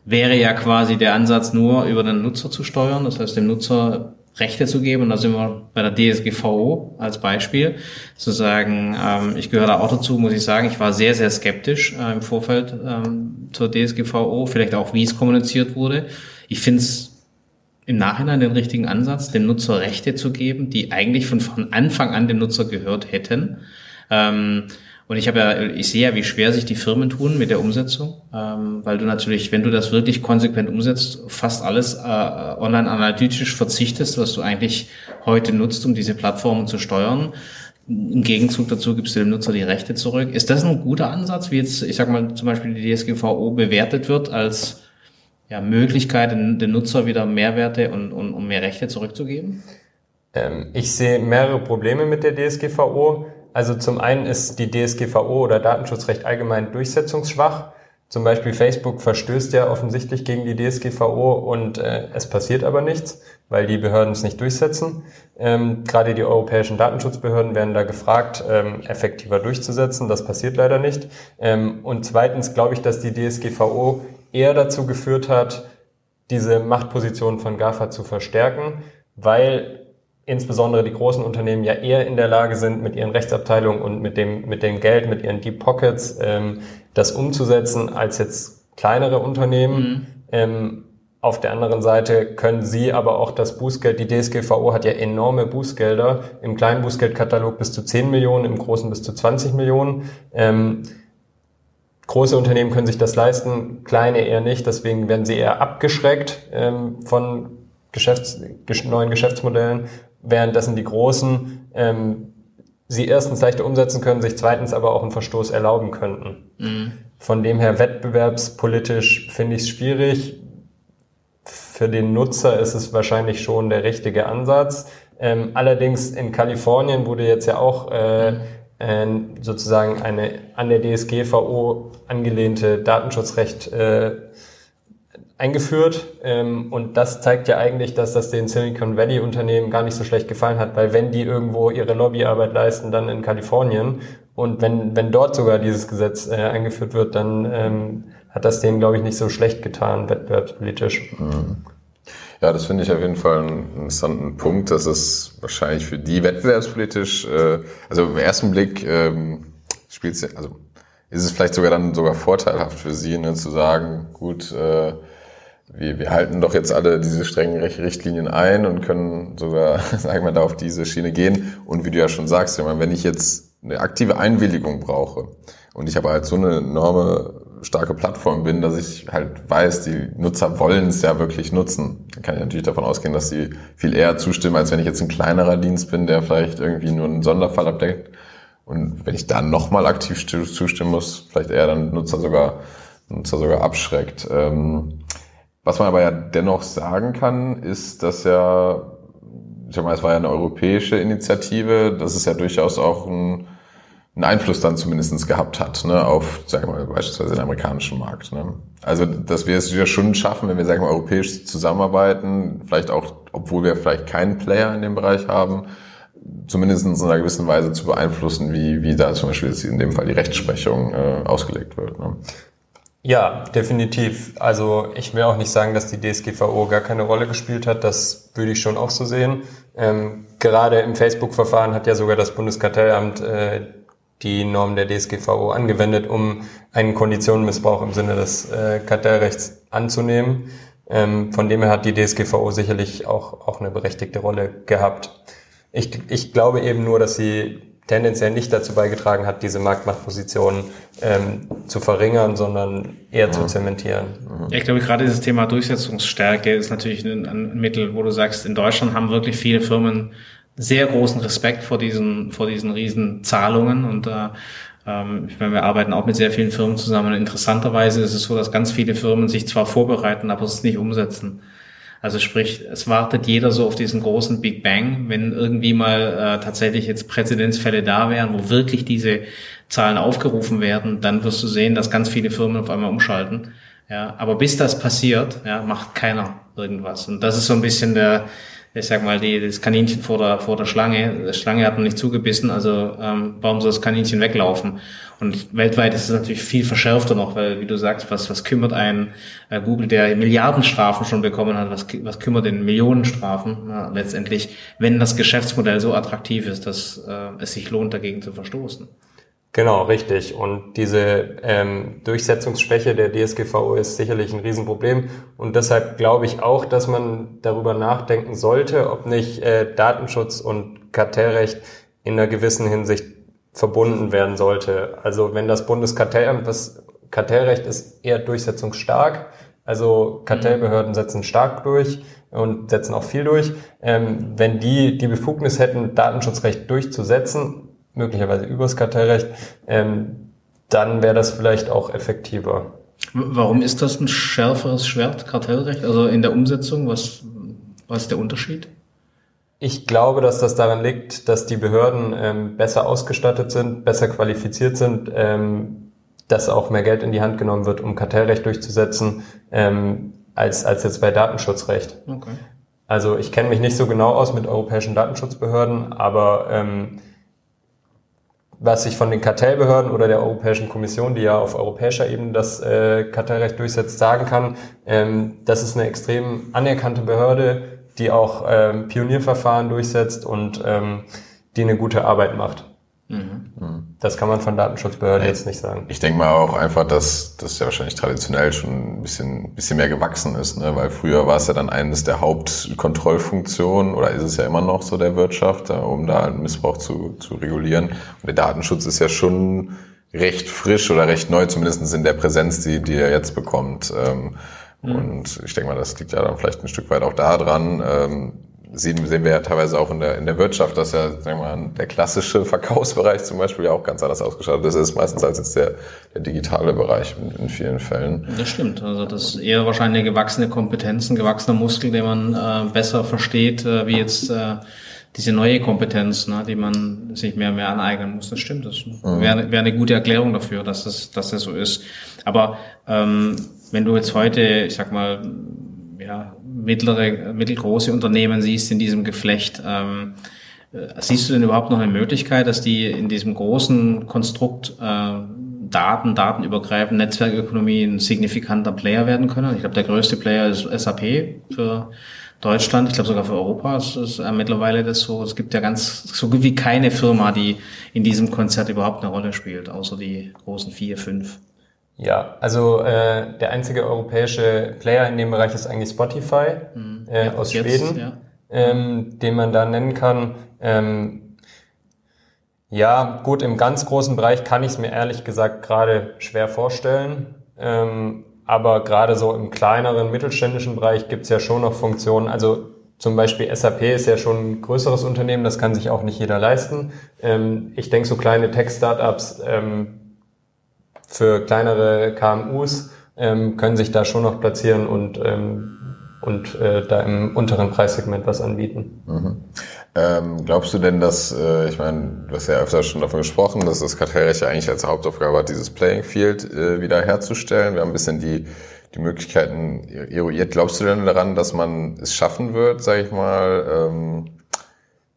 wäre ja quasi der Ansatz nur über den Nutzer zu steuern, das heißt dem Nutzer Rechte zu geben. Und da sind wir bei der DSGVO als Beispiel. Zu sagen, ähm, ich gehöre da auch dazu, muss ich sagen, ich war sehr, sehr skeptisch äh, im Vorfeld ähm, zur DSGVO, vielleicht auch, wie es kommuniziert wurde. Ich finde es im Nachhinein den richtigen Ansatz, dem Nutzer Rechte zu geben, die eigentlich von, von Anfang an dem Nutzer gehört hätten. Ähm, und ich habe ja, ich sehe ja, wie schwer sich die Firmen tun mit der Umsetzung, ähm, weil du natürlich, wenn du das wirklich konsequent umsetzt, fast alles äh, online analytisch verzichtest, was du eigentlich heute nutzt, um diese Plattformen zu steuern. Im Gegenzug dazu gibst du dem Nutzer die Rechte zurück. Ist das ein guter Ansatz, wie jetzt, ich sag mal, zum Beispiel die DSGVO bewertet wird als ja, Möglichkeit, den, Nutzer wieder Mehrwerte und, und, und mehr Rechte zurückzugeben? Ähm, ich sehe mehrere Probleme mit der DSGVO. Also zum einen ist die DSGVO oder Datenschutzrecht allgemein durchsetzungsschwach. Zum Beispiel Facebook verstößt ja offensichtlich gegen die DSGVO und äh, es passiert aber nichts, weil die Behörden es nicht durchsetzen. Ähm, gerade die europäischen Datenschutzbehörden werden da gefragt, ähm, effektiver durchzusetzen. Das passiert leider nicht. Ähm, und zweitens glaube ich, dass die DSGVO eher dazu geführt hat, diese Machtposition von GAFA zu verstärken, weil insbesondere die großen Unternehmen ja eher in der Lage sind, mit ihren Rechtsabteilungen und mit dem, mit dem Geld, mit ihren Deep Pockets ähm, das umzusetzen, als jetzt kleinere Unternehmen. Mhm. Ähm, auf der anderen Seite können sie aber auch das Bußgeld, die DSGVO hat ja enorme Bußgelder, im kleinen Bußgeldkatalog bis zu 10 Millionen, im großen bis zu 20 Millionen. Ähm, große Unternehmen können sich das leisten, kleine eher nicht, deswegen werden sie eher abgeschreckt ähm, von Geschäfts-, neuen Geschäftsmodellen währenddessen die Großen ähm, sie erstens leichter umsetzen können, sich zweitens aber auch einen Verstoß erlauben könnten. Mhm. Von dem her wettbewerbspolitisch finde ich es schwierig. Für den Nutzer ist es wahrscheinlich schon der richtige Ansatz. Ähm, allerdings in Kalifornien wurde jetzt ja auch äh, äh, sozusagen eine an der DSGVO angelehnte Datenschutzrecht äh, eingeführt. Ähm, und das zeigt ja eigentlich, dass das den Silicon Valley Unternehmen gar nicht so schlecht gefallen hat, weil wenn die irgendwo ihre Lobbyarbeit leisten, dann in Kalifornien. Und wenn, wenn dort sogar dieses Gesetz äh, eingeführt wird, dann ähm, hat das denen, glaube ich, nicht so schlecht getan, wettbewerbspolitisch. Mhm. Ja, das finde ich auf jeden Fall einen interessanten Punkt, dass es wahrscheinlich für die wettbewerbspolitisch, äh, also im ersten Blick ähm, spielt also ist es vielleicht sogar dann sogar vorteilhaft für sie, ne, zu sagen, gut, äh, wir, wir halten doch jetzt alle diese strengen Richtlinien ein und können sogar, sagen wir, da auf diese Schiene gehen. Und wie du ja schon sagst, wenn ich jetzt eine aktive Einwilligung brauche und ich aber halt so eine enorme starke Plattform bin, dass ich halt weiß, die Nutzer wollen es ja wirklich nutzen, dann kann ich natürlich davon ausgehen, dass sie viel eher zustimmen, als wenn ich jetzt ein kleinerer Dienst bin, der vielleicht irgendwie nur einen Sonderfall abdeckt. Und wenn ich dann nochmal aktiv zustimmen muss, vielleicht eher dann Nutzer sogar, Nutzer sogar abschreckt. Ähm, was man aber ja dennoch sagen kann, ist, dass ja, ich sag mal, es war ja eine europäische Initiative, dass es ja durchaus auch einen, einen Einfluss dann zumindestens gehabt hat, ne, auf, sagen wir mal, beispielsweise den amerikanischen Markt. Ne. Also, dass wir es ja schon schaffen, wenn wir, sagen wir, europäisch zusammenarbeiten, vielleicht auch, obwohl wir vielleicht keinen Player in dem Bereich haben, zumindest in einer gewissen Weise zu beeinflussen, wie, wie da zum Beispiel in dem Fall die Rechtsprechung äh, ausgelegt wird. Ne. Ja, definitiv. Also ich will auch nicht sagen, dass die DSGVO gar keine Rolle gespielt hat. Das würde ich schon auch so sehen. Ähm, gerade im Facebook-Verfahren hat ja sogar das Bundeskartellamt äh, die Norm der DSGVO angewendet, um einen Konditionenmissbrauch im Sinne des äh, Kartellrechts anzunehmen. Ähm, von dem her hat die DSGVO sicherlich auch, auch eine berechtigte Rolle gehabt. Ich, ich glaube eben nur, dass sie tendenziell nicht dazu beigetragen hat, diese Marktmachtposition ähm, zu verringern, sondern eher zu zementieren. Ja, ich glaube, gerade dieses Thema Durchsetzungsstärke ist natürlich ein, ein, Mittel, wo du sagst, in Deutschland haben wirklich viele Firmen sehr großen Respekt vor diesen, vor diesen riesen Zahlungen und äh, ähm, ich meine, wir arbeiten auch mit sehr vielen Firmen zusammen. Und interessanterweise ist es so, dass ganz viele Firmen sich zwar vorbereiten, aber es nicht umsetzen. Also sprich, es wartet jeder so auf diesen großen Big Bang, wenn irgendwie mal äh, tatsächlich jetzt Präzedenzfälle da wären, wo wirklich diese Zahlen aufgerufen werden, dann wirst du sehen, dass ganz viele Firmen auf einmal umschalten. Ja, aber bis das passiert, ja, macht keiner irgendwas. Und das ist so ein bisschen der, ich sag mal, die, das Kaninchen vor der, vor der Schlange, die Schlange hat noch nicht zugebissen, also ähm, warum soll das Kaninchen weglaufen? Und weltweit ist es natürlich viel verschärfter noch, weil, wie du sagst, was, was kümmert einen äh, Google, der Milliardenstrafen schon bekommen hat, was, was kümmert den Millionenstrafen ja, letztendlich, wenn das Geschäftsmodell so attraktiv ist, dass äh, es sich lohnt, dagegen zu verstoßen. Genau, richtig. Und diese ähm, Durchsetzungsschwäche der DSGVO ist sicherlich ein Riesenproblem. Und deshalb glaube ich auch, dass man darüber nachdenken sollte, ob nicht äh, Datenschutz und Kartellrecht in einer gewissen Hinsicht verbunden werden sollte. Also wenn das Bundeskartellamt, das Kartellrecht ist eher durchsetzungsstark, also Kartellbehörden setzen stark durch und setzen auch viel durch. Ähm, wenn die die Befugnis hätten, Datenschutzrecht durchzusetzen, möglicherweise übers Kartellrecht, ähm, dann wäre das vielleicht auch effektiver. Warum ist das ein schärferes Schwert, Kartellrecht? Also in der Umsetzung, was, was ist der Unterschied? Ich glaube, dass das daran liegt, dass die Behörden ähm, besser ausgestattet sind, besser qualifiziert sind, ähm, dass auch mehr Geld in die Hand genommen wird, um Kartellrecht durchzusetzen, ähm, als, als jetzt bei Datenschutzrecht. Okay. Also ich kenne mich nicht so genau aus mit europäischen Datenschutzbehörden, aber ähm, was ich von den Kartellbehörden oder der Europäischen Kommission, die ja auf europäischer Ebene das äh, Kartellrecht durchsetzt, sagen kann, ähm, das ist eine extrem anerkannte Behörde, die auch ähm, Pionierverfahren durchsetzt und ähm, die eine gute Arbeit macht. Mhm. Das kann man von Datenschutzbehörden jetzt nicht sagen. Ich denke mal auch einfach, dass das ja wahrscheinlich traditionell schon ein bisschen, bisschen mehr gewachsen ist, ne? weil früher war es ja dann eines der Hauptkontrollfunktionen oder ist es ja immer noch so der Wirtschaft, um da einen Missbrauch zu, zu regulieren. Und der Datenschutz ist ja schon recht frisch oder recht neu, zumindest in der Präsenz, die, die er jetzt bekommt. Ähm, mhm. Und ich denke mal, das liegt ja dann vielleicht ein Stück weit auch daran, ähm, sehen, sehen wir ja teilweise auch in der, in der Wirtschaft, dass ja sagen wir mal, der klassische Verkaufsbereich zum Beispiel ja auch ganz anders ausgestattet ist, ist meistens als jetzt der, der digitale Bereich in, in vielen Fällen. Das stimmt. Also das ist eher wahrscheinlich gewachsene Kompetenzen, gewachsener Muskel, den man äh, besser versteht, äh, wie jetzt äh, diese neue Kompetenz, ne, die man sich mehr und mehr aneignen muss. Das stimmt. Das mhm. wäre wär eine gute Erklärung dafür, dass das, dass das so ist. Aber ähm, wenn du jetzt heute, ich sag mal, ja, mittlere, mittelgroße Unternehmen siehst in diesem Geflecht, ähm, äh, siehst du denn überhaupt noch eine Möglichkeit, dass die in diesem großen Konstrukt äh, Daten, datenübergreifend Netzwerkökonomie ein signifikanter Player werden können? Ich glaube, der größte Player ist SAP für Deutschland, ich glaube sogar für Europa ist, ist äh, mittlerweile das so. Es gibt ja ganz so gut wie keine Firma, die in diesem Konzert überhaupt eine Rolle spielt, außer die großen vier, fünf. Ja, also äh, der einzige europäische Player in dem Bereich ist eigentlich Spotify mhm. äh, ja, aus jetzt, Schweden, ja. ähm, den man da nennen kann. Ähm, ja, gut, im ganz großen Bereich kann ich es mir ehrlich gesagt gerade schwer vorstellen. Ähm, aber gerade so im kleineren, mittelständischen Bereich gibt es ja schon noch Funktionen. Also zum Beispiel SAP ist ja schon ein größeres Unternehmen, das kann sich auch nicht jeder leisten. Ähm, ich denke, so kleine Tech-Startups ähm, für kleinere KMUs ähm, können sich da schon noch platzieren und, ähm, und äh, da im unteren Preissegment was anbieten. Mhm. Ähm, glaubst du denn, dass, äh, ich meine, du hast ja öfter schon davon gesprochen, dass das Kartellrecht ja eigentlich als Hauptaufgabe hat, dieses Playing Field äh, wieder herzustellen? Wir haben ein bisschen die, die Möglichkeiten eruiert. Glaubst du denn daran, dass man es schaffen wird, sage ich mal, ähm,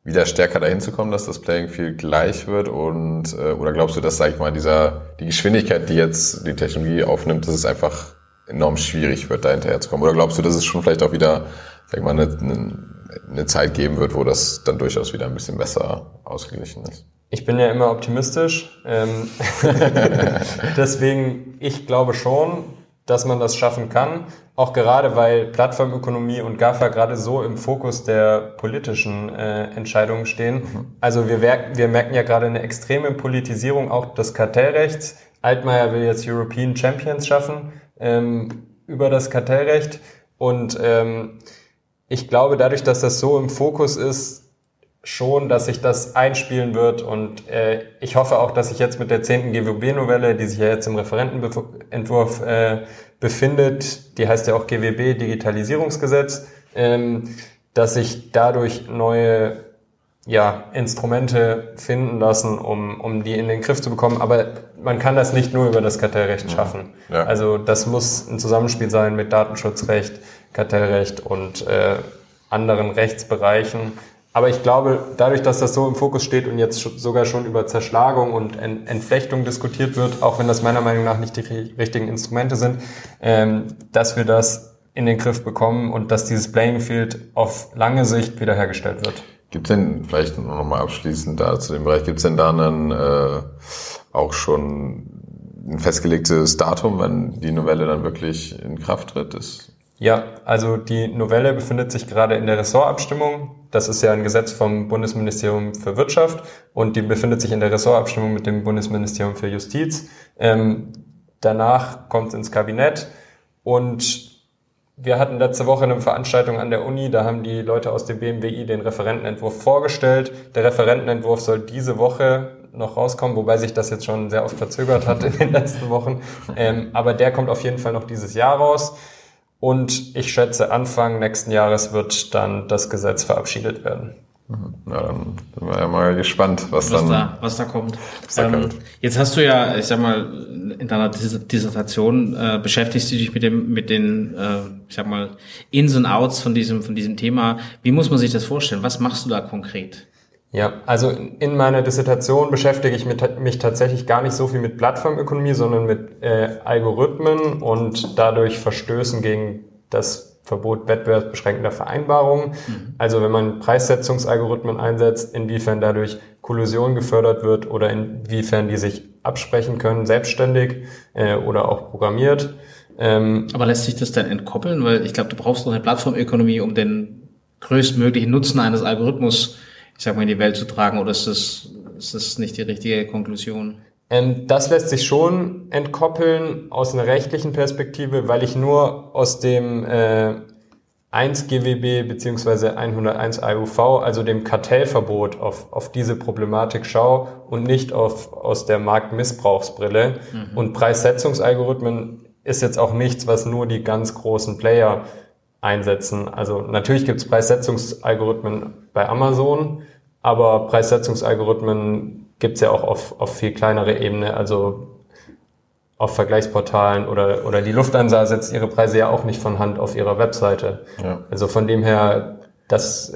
wieder stärker dahin zu kommen, dass das Playing Field gleich wird? Und äh, oder glaubst du, dass, sag ich mal, dieser die Geschwindigkeit, die jetzt die Technologie aufnimmt, dass es einfach enorm schwierig wird, da hinterher zu kommen? Oder glaubst du, dass es schon vielleicht auch wieder, sag ich mal, eine, eine, eine Zeit geben wird, wo das dann durchaus wieder ein bisschen besser ausgeglichen ist? Ich bin ja immer optimistisch. Ähm Deswegen, ich glaube schon, dass man das schaffen kann. Auch gerade, weil Plattformökonomie und GAFA gerade so im Fokus der politischen äh, Entscheidungen stehen. Mhm. Also wir, wir merken ja gerade eine extreme Politisierung auch des Kartellrechts. Altmaier will jetzt European Champions schaffen ähm, über das Kartellrecht. Und ähm, ich glaube, dadurch, dass das so im Fokus ist, schon, dass sich das einspielen wird und äh, ich hoffe auch, dass ich jetzt mit der zehnten GWB-Novelle, die sich ja jetzt im Referentenentwurf äh, befindet, die heißt ja auch GWB Digitalisierungsgesetz, ähm, dass sich dadurch neue ja, Instrumente finden lassen, um, um die in den Griff zu bekommen. Aber man kann das nicht nur über das Kartellrecht schaffen. Ja. Also das muss ein Zusammenspiel sein mit Datenschutzrecht, Kartellrecht und äh, anderen Rechtsbereichen. Aber ich glaube, dadurch, dass das so im Fokus steht und jetzt sogar schon über Zerschlagung und Entflechtung diskutiert wird, auch wenn das meiner Meinung nach nicht die richtigen Instrumente sind, ähm, dass wir das in den Griff bekommen und dass dieses Playing Field auf lange Sicht wiederhergestellt wird. Gibt es denn, vielleicht noch mal abschließend da zu dem Bereich, gibt es denn da einen, äh, auch schon ein festgelegtes Datum, wenn die Novelle dann wirklich in Kraft tritt? Ist ja, also die Novelle befindet sich gerade in der Ressortabstimmung. Das ist ja ein Gesetz vom Bundesministerium für Wirtschaft und die befindet sich in der Ressortabstimmung mit dem Bundesministerium für Justiz. Ähm, danach kommt es ins Kabinett und wir hatten letzte Woche eine Veranstaltung an der Uni, da haben die Leute aus dem BMWI den Referentenentwurf vorgestellt. Der Referentenentwurf soll diese Woche noch rauskommen, wobei sich das jetzt schon sehr oft verzögert hat in den letzten Wochen. Ähm, aber der kommt auf jeden Fall noch dieses Jahr raus. Und ich schätze, Anfang nächsten Jahres wird dann das Gesetz verabschiedet werden. Mhm. Ja, dann sind wir ja mal gespannt, was, was dann da, was da kommt. Was da ähm, jetzt hast du ja, ich sag mal, in deiner Dissertation äh, beschäftigst du dich mit dem, mit den, äh, ich sag mal, Ins und Outs von diesem, von diesem Thema. Wie muss man sich das vorstellen? Was machst du da konkret? Ja, also in meiner Dissertation beschäftige ich mich tatsächlich gar nicht so viel mit Plattformökonomie, sondern mit äh, Algorithmen und dadurch Verstößen gegen das Verbot wettbewerbsbeschränkender Vereinbarungen. Mhm. Also wenn man Preissetzungsalgorithmen einsetzt, inwiefern dadurch Kollusion gefördert wird oder inwiefern die sich absprechen können, selbstständig äh, oder auch programmiert. Ähm, Aber lässt sich das dann entkoppeln? Weil ich glaube, du brauchst doch eine Plattformökonomie, um den größtmöglichen Nutzen eines Algorithmus, ich sag mal, in die Welt zu tragen. Oder ist das, ist das nicht die richtige Konklusion? Ähm, das lässt sich schon entkoppeln aus einer rechtlichen Perspektive, weil ich nur aus dem äh, 1 GWB beziehungsweise 101 IUV, also dem Kartellverbot, auf, auf diese Problematik schaue und nicht auf, aus der Marktmissbrauchsbrille. Mhm. Und Preissetzungsalgorithmen ist jetzt auch nichts, was nur die ganz großen Player einsetzen. Also natürlich gibt es Preissetzungsalgorithmen bei Amazon, aber Preissetzungsalgorithmen gibt es ja auch auf, auf viel kleinere Ebene, also auf Vergleichsportalen oder, oder die Lufthansa setzt ihre Preise ja auch nicht von Hand auf ihrer Webseite. Ja. Also von dem her, das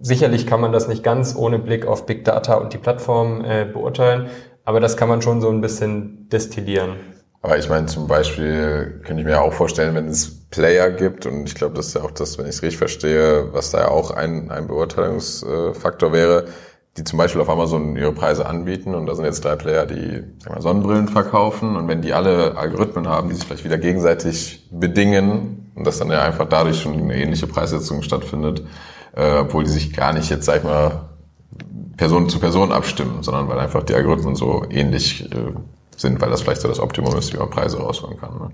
sicherlich kann man das nicht ganz ohne Blick auf Big Data und die Plattform äh, beurteilen, aber das kann man schon so ein bisschen destillieren. Aber ich meine, zum Beispiel könnte ich mir auch vorstellen, wenn es Player gibt, und ich glaube, das ist ja auch das, wenn ich es richtig verstehe, was da ja auch ein, ein Beurteilungsfaktor wäre, die zum Beispiel auf Amazon ihre Preise anbieten und da sind jetzt drei Player, die sagen wir, Sonnenbrillen verkaufen und wenn die alle Algorithmen haben, die sich vielleicht wieder gegenseitig bedingen und dass dann ja einfach dadurch schon eine ähnliche Preissetzung stattfindet, äh, obwohl die sich gar nicht jetzt, sag ich mal, Person zu Person abstimmen, sondern weil einfach die Algorithmen so ähnlich äh, sind, weil das vielleicht so das Optimum ist, wie man Preise rausholen kann. Ne?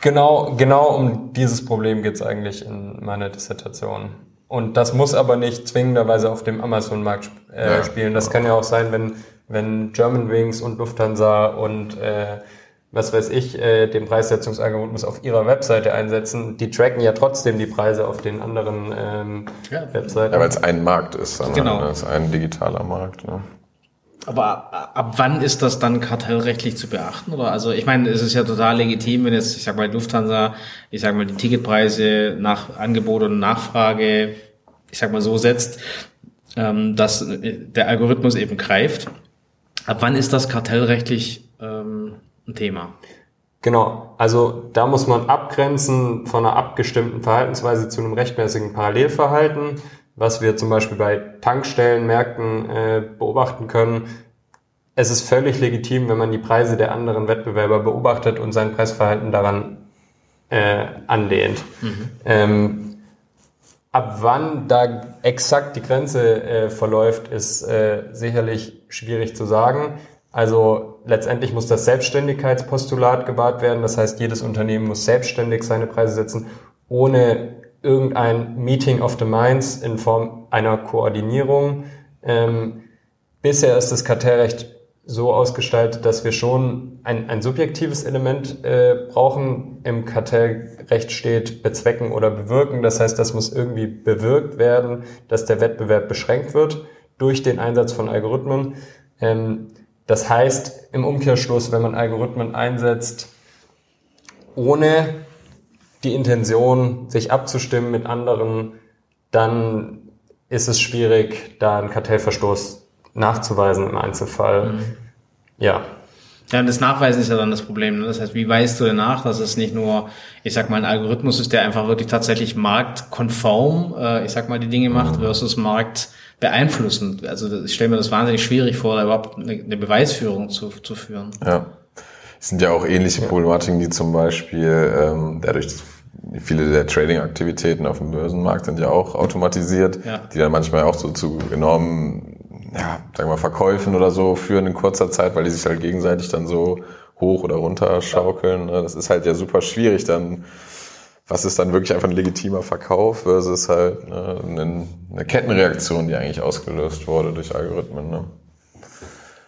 Genau, genau um dieses Problem geht es eigentlich in meiner Dissertation. Und das muss aber nicht zwingenderweise auf dem Amazon-Markt äh, ja, spielen. Das kann ja auch sein, wenn, wenn Germanwings und Lufthansa und äh, was weiß ich, äh, den Preissetzungsalgorithmus auf ihrer Webseite einsetzen, die tracken ja trotzdem die Preise auf den anderen ähm, ja. Webseiten. Ja, weil es ein Markt ist, genau. es ist ein digitaler Markt. Ne? Aber ab wann ist das dann kartellrechtlich zu beachten? Oder also ich meine, es ist ja total legitim, wenn jetzt, ich sag mal, Lufthansa, ich sag mal, die Ticketpreise nach Angebot und Nachfrage, ich sag mal so setzt, ähm, dass der Algorithmus eben greift. Ab wann ist das kartellrechtlich ähm, ein Thema? Genau, also da muss man abgrenzen von einer abgestimmten Verhaltensweise zu einem rechtmäßigen Parallelverhalten was wir zum Beispiel bei Tankstellenmärkten äh, beobachten können. Es ist völlig legitim, wenn man die Preise der anderen Wettbewerber beobachtet und sein Preisverhalten daran äh, anlehnt. Mhm. Ähm, ab wann da exakt die Grenze äh, verläuft, ist äh, sicherlich schwierig zu sagen. Also letztendlich muss das Selbstständigkeitspostulat gewahrt werden. Das heißt, jedes Unternehmen muss selbstständig seine Preise setzen, ohne irgendein Meeting of the Minds in Form einer Koordinierung. Ähm, bisher ist das Kartellrecht so ausgestaltet, dass wir schon ein, ein subjektives Element äh, brauchen. Im Kartellrecht steht bezwecken oder bewirken. Das heißt, das muss irgendwie bewirkt werden, dass der Wettbewerb beschränkt wird durch den Einsatz von Algorithmen. Ähm, das heißt im Umkehrschluss, wenn man Algorithmen einsetzt, ohne die Intention, sich abzustimmen mit anderen dann ist es schwierig, da einen Kartellverstoß nachzuweisen im Einzelfall. Mhm. Ja. Ja, und das Nachweisen ist ja dann das Problem. Ne? Das heißt, wie weißt du denn nach, dass es nicht nur, ich sag mal, ein Algorithmus ist, der einfach wirklich tatsächlich marktkonform, äh, ich sag mal, die Dinge macht, mhm. versus marktbeeinflussend. Also ich stelle mir das wahnsinnig schwierig vor, da überhaupt eine, eine Beweisführung zu, zu führen. Ja. Es sind ja auch ähnliche Problematiken, die zum Beispiel ähm, dadurch, viele der Trading-Aktivitäten auf dem Börsenmarkt sind ja auch automatisiert, ja. die dann manchmal auch so zu enormen, ja, sagen wir mal, Verkäufen oder so führen in kurzer Zeit, weil die sich halt gegenseitig dann so hoch oder runter schaukeln. Ja. Das ist halt ja super schwierig dann, was ist dann wirklich einfach ein legitimer Verkauf versus halt ne, eine, Kettenreaktion, die eigentlich ausgelöst wurde durch Algorithmen. Ne?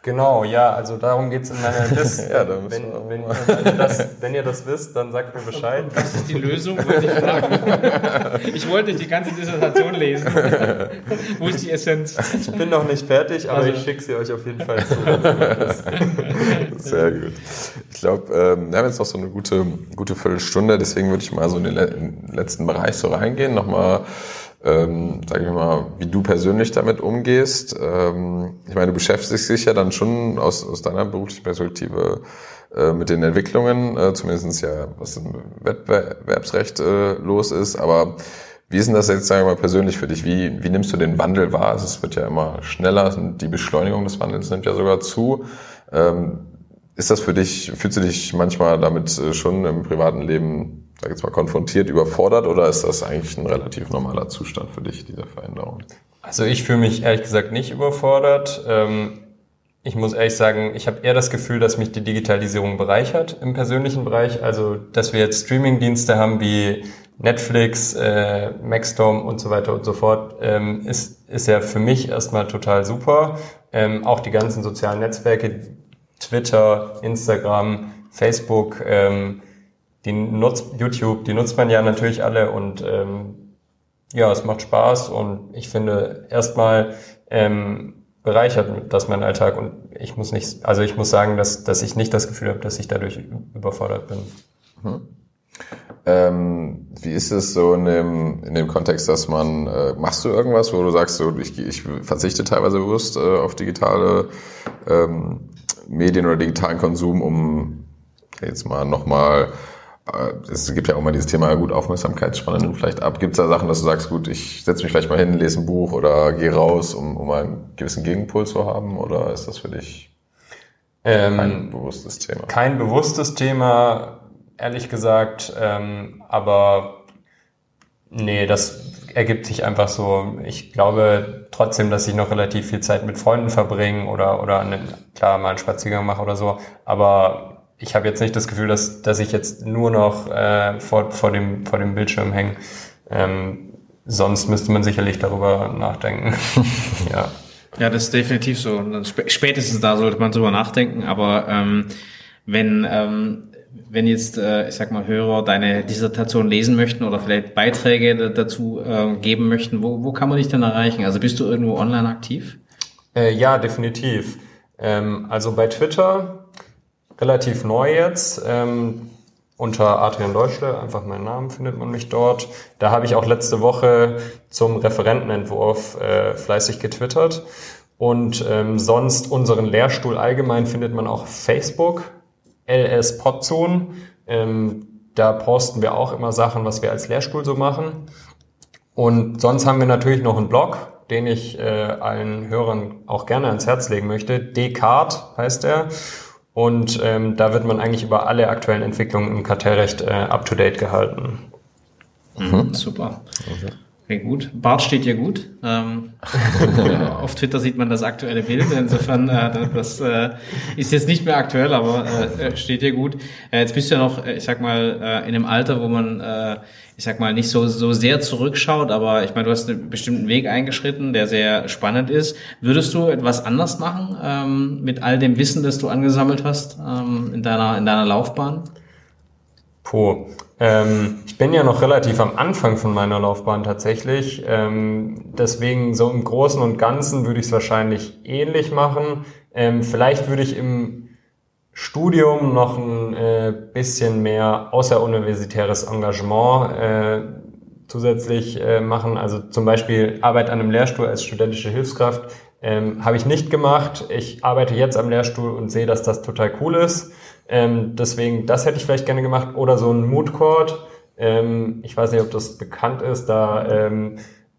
Genau, ja, also darum geht's in meiner Liste. ja, wenn, wenn, wenn, ihr das, wenn ihr das wisst, dann sagt mir Bescheid. Was ist die Lösung, wollte ich fragen. Ich wollte die ganze Dissertation lesen. Wo ist die Essenz? Ich bin noch nicht fertig, aber also. ich schicke sie euch auf jeden Fall zu. Sehr gut. Ich glaube, ähm, wir haben jetzt noch so eine gute, gute Viertelstunde, deswegen würde ich mal so in den letzten Bereich so reingehen, nochmal ähm, sage ich mal, wie du persönlich damit umgehst. Ähm, ich meine, du beschäftigst dich ja dann schon aus, aus deiner beruflichen Perspektive äh, mit den Entwicklungen, äh, zumindest ja, was im Wettbewerbsrecht äh, los ist, aber wie ist denn das jetzt, sagen wir mal, persönlich für dich? Wie, wie nimmst du den Wandel wahr? Also es wird ja immer schneller, die Beschleunigung des Wandels nimmt ja sogar zu. Ähm, ist das für dich, fühlst du dich manchmal damit äh, schon im privaten Leben sag jetzt mal, konfrontiert, überfordert oder ist das eigentlich ein relativ normaler Zustand für dich, diese Veränderung? Also ich fühle mich ehrlich gesagt nicht überfordert. Ähm, ich muss ehrlich sagen, ich habe eher das Gefühl, dass mich die Digitalisierung bereichert im persönlichen Bereich. Also, dass wir jetzt Streaming-Dienste haben wie Netflix, äh, Maxdome und so weiter und so fort, ähm, ist, ist ja für mich erstmal total super. Ähm, auch die ganzen sozialen Netzwerke, Twitter, Instagram, Facebook, ähm, die nutzt YouTube, die nutzt man ja natürlich alle und ähm, ja, es macht Spaß und ich finde erstmal ähm, bereichert das mein Alltag und ich muss nicht, also ich muss sagen, dass, dass ich nicht das Gefühl habe, dass ich dadurch überfordert bin. Mhm. Ähm, wie ist es so in dem, in dem Kontext, dass man, äh, machst du irgendwas, wo du sagst, so, ich, ich verzichte teilweise bewusst äh, auf digitale ähm, Medien oder digitalen Konsum, um jetzt mal nochmal es gibt ja auch mal dieses Thema, gut, Aufmerksamkeitsspanne nimmt vielleicht ab. Gibt es da Sachen, dass du sagst, gut, ich setze mich vielleicht mal hin, lese ein Buch oder gehe raus, um, um einen gewissen Gegenpol zu haben? Oder ist das für dich ähm, kein bewusstes Thema? Kein bewusstes Thema, ehrlich gesagt. Ähm, aber nee, das ergibt sich einfach so. Ich glaube trotzdem, dass ich noch relativ viel Zeit mit Freunden verbringe oder, oder einen, klar mal einen Spaziergang mache oder so. Aber ich habe jetzt nicht das Gefühl, dass, dass ich jetzt nur noch äh, vor, vor, dem, vor dem Bildschirm hänge. Ähm, sonst müsste man sicherlich darüber nachdenken. ja. Ja, das ist definitiv so. Spätestens da sollte man drüber nachdenken. Aber ähm, wenn ähm, wenn jetzt, äh, ich sag mal, Hörer deine Dissertation lesen möchten oder vielleicht Beiträge dazu äh, geben möchten, wo, wo kann man dich denn erreichen? Also bist du irgendwo online aktiv? Äh, ja, definitiv. Ähm, also bei Twitter relativ neu jetzt. Ähm, unter Adrian Deutschle, einfach meinen Namen findet man mich dort. Da habe ich auch letzte Woche zum Referentenentwurf äh, fleißig getwittert. Und ähm, sonst unseren Lehrstuhl allgemein findet man auch Facebook, LS Podzone. Ähm, da posten wir auch immer Sachen, was wir als Lehrstuhl so machen. Und sonst haben wir natürlich noch einen Blog, den ich äh, allen Hörern auch gerne ans Herz legen möchte. Descartes heißt er. Und ähm, da wird man eigentlich über alle aktuellen Entwicklungen im Kartellrecht äh, up-to-date gehalten. Mhm. Super. Okay. Okay. gut. Bart steht dir gut. Ähm, auf Twitter sieht man das aktuelle Bild. Insofern, äh, das äh, ist jetzt nicht mehr aktuell, aber äh, steht dir gut. Äh, jetzt bist du ja noch, äh, ich sag mal, äh, in einem Alter, wo man äh, ich sag mal, nicht so, so sehr zurückschaut, aber ich meine, du hast einen bestimmten Weg eingeschritten, der sehr spannend ist. Würdest du etwas anders machen ähm, mit all dem Wissen, das du angesammelt hast ähm, in, deiner, in deiner Laufbahn? Puh. Ähm, ich bin ja noch relativ am Anfang von meiner Laufbahn tatsächlich. Ähm, deswegen so im Großen und Ganzen würde ich es wahrscheinlich ähnlich machen. Ähm, vielleicht würde ich im Studium noch ein äh, bisschen mehr außeruniversitäres Engagement äh, zusätzlich äh, machen. Also zum Beispiel Arbeit an einem Lehrstuhl als studentische Hilfskraft ähm, habe ich nicht gemacht. Ich arbeite jetzt am Lehrstuhl und sehe, dass das total cool ist. Ähm, deswegen, das hätte ich vielleicht gerne gemacht. Oder so ein Mood Court. Ähm, ich weiß nicht, ob das bekannt ist. Da ähm,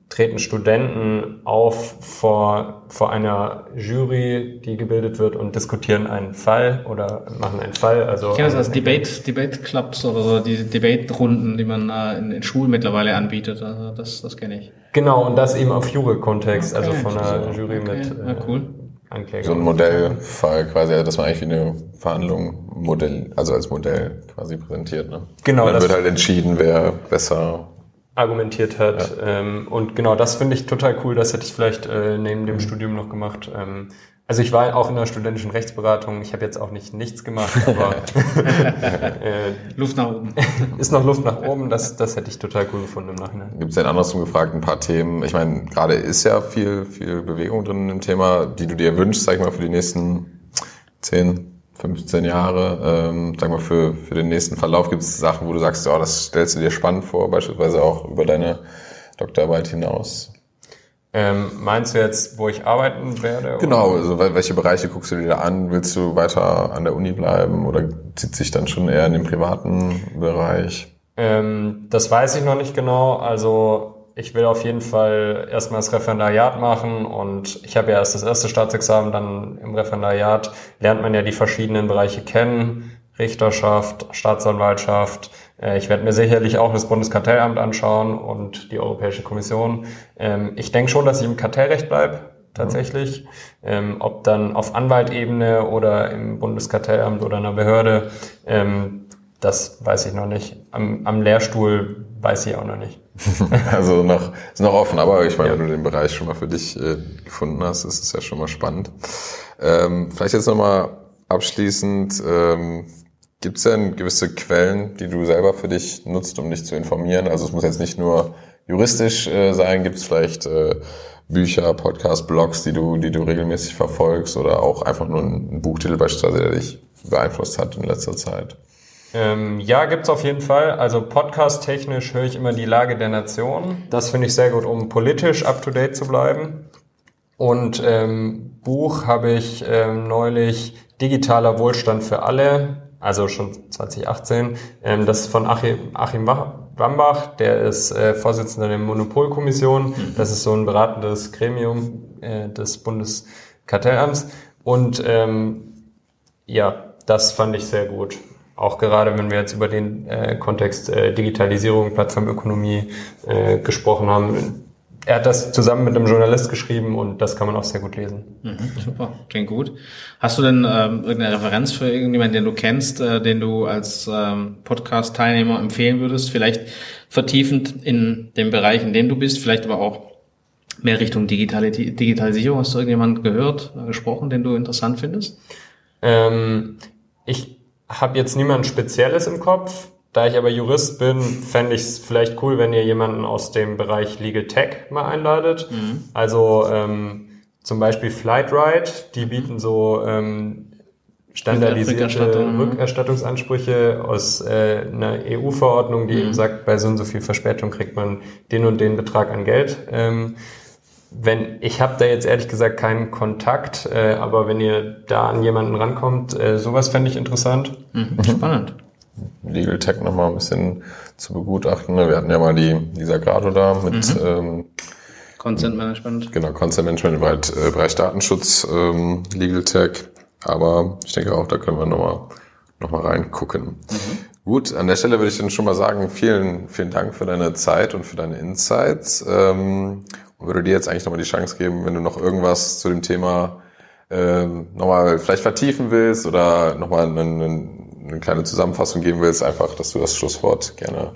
treten Studenten auf vor, vor einer Jury, die gebildet wird und diskutieren einen Fall oder machen einen Fall. Also ich kenne das als Debate, Debate Clubs oder so, die Debate-Runden, die man äh, in, in Schulen mittlerweile anbietet. Also das, das kenne ich. Genau, und das eben auf Jury-Kontext, Okay, also von einer Jury okay. mit Ja, cool. Ankläger. So ein Modellfall quasi, also dass man eigentlich wie eine Verhandlung Modell, also als Modell quasi präsentiert. Ne? Genau, Und dann wird halt entschieden, wer besser. argumentiert hat. Ähm, und genau, das finde ich total cool. Das hätte ich vielleicht äh, neben Mhm. dem Studium noch gemacht. Ähm, also ich war auch in der studentischen Rechtsberatung. Ich habe jetzt auch nicht nichts gemacht, aber äh, Luft nach oben. ist noch Luft nach oben. Das, das hätte ich total cool gefunden im Nachhinein. Gibt es denn andersrum gefragt ein paar Themen? Ich meine, gerade ist ja viel, viel Bewegung drin im Thema, die du dir wünschst, sag ich mal, für die nächsten 10, 15 Jahre. Ähm, sag mal, für, für den nächsten Verlauf gibt es Sachen, wo du sagst, oh, das stellst du dir spannend vor, beispielsweise auch über deine Doktorarbeit hinaus. Ähm, meinst du jetzt, wo ich arbeiten werde? Genau, also wel- welche Bereiche guckst du dir da an? Willst du weiter an der Uni bleiben oder zieht sich dann schon eher in den privaten Bereich? Ähm, das weiß ich noch nicht genau. Also ich will auf jeden Fall erstmal das Referendariat machen und ich habe ja erst das erste Staatsexamen, dann im Referendariat lernt man ja die verschiedenen Bereiche kennen. Richterschaft, Staatsanwaltschaft. Äh, Ich werde mir sicherlich auch das Bundeskartellamt anschauen und die Europäische Kommission. Ähm, Ich denke schon, dass ich im Kartellrecht bleibe, tatsächlich. Ähm, Ob dann auf Anwaltebene oder im Bundeskartellamt oder einer Behörde, ähm, das weiß ich noch nicht. Am, am Lehrstuhl weiß ich auch noch nicht. Also noch, ist noch offen, aber ich meine, Ja. wenn du den Bereich schon mal für dich äh, gefunden hast, ist es ja schon mal spannend. Ähm, vielleicht jetzt nochmal abschließend, ähm, gibt es denn gewisse Quellen, die du selber für dich nutzt, um dich zu informieren? Also es muss jetzt nicht nur juristisch äh, sein, gibt es vielleicht äh, Bücher, Podcasts, Blogs, die du, die du regelmäßig verfolgst oder auch einfach nur ein, Buchtitel beispielsweise, der dich beeinflusst hat in letzter Zeit? Ähm, ja, gibt's auf jeden Fall. Also podcast-technisch höre ich immer die Lage der Nation. Das finde ich sehr gut, um politisch up-to-date zu bleiben. Und ähm, Buch habe ich ähm, neulich Digitaler Wohlstand für alle, also schon 2018. Ähm, das ist von Achim, Achim Wambach, der ist äh, Vorsitzender der Monopolkommission. Das ist so ein beratendes Gremium äh, des Bundeskartellamts. Und ähm, ja, das fand ich sehr gut. Auch gerade wenn wir jetzt über den äh, Kontext äh, Digitalisierung, Plattformökonomie äh, gesprochen haben. Er hat das zusammen mit einem Journalist geschrieben und das kann man auch sehr gut lesen. Mhm, super, klingt gut. Hast du denn ähm, irgendeine Referenz für irgendjemanden, den du kennst, äh, den du als ähm, Podcast-Teilnehmer empfehlen würdest? Vielleicht vertiefend in dem Bereich, in dem du bist, vielleicht aber auch mehr Richtung Digitali Digitalisierung. Hast du irgendjemanden gehört, äh, gesprochen, den du interessant findest? Ähm, ich habe jetzt niemand Spezielles im Kopf. Da ich aber Jurist bin, fände ich es vielleicht cool, wenn ihr jemanden aus dem Bereich Legal Tech mal einladet. Also ähm, zum Beispiel Flightride, die bieten so ähm, standardisierte Rückerstattung, mhm. Rückerstattungsansprüche aus äh, einer EU-Verordnung, die eben sagt, bei so und so viel Verspätung kriegt man den und den Betrag an Geld. Ähm, wenn ich habe da jetzt ehrlich gesagt keinen Kontakt, äh, aber wenn ihr da an jemanden rankommt, äh, sowas fände ich interessant. Mhm. Spannend. Legal Tech nochmal ein bisschen zu begutachten. Wir hatten ja mal die Lisa Grado da mit ähm, Consent Management. genau Consent Management im Bereich, äh, Bereich Datenschutz, ähm, Legal Tech. Aber ich denke auch, da können wir nochmal noch mal reingucken. Gut, an der Stelle würde ich dann schon mal sagen, vielen, vielen Dank für deine Zeit und für deine Insights. Ähm, und würde dir jetzt eigentlich nochmal die Chance geben, wenn du noch irgendwas zu dem Thema ähm, nochmal vielleicht vertiefen willst oder nochmal eine, eine, eine kleine Zusammenfassung geben willst, einfach, dass du das Schlusswort gerne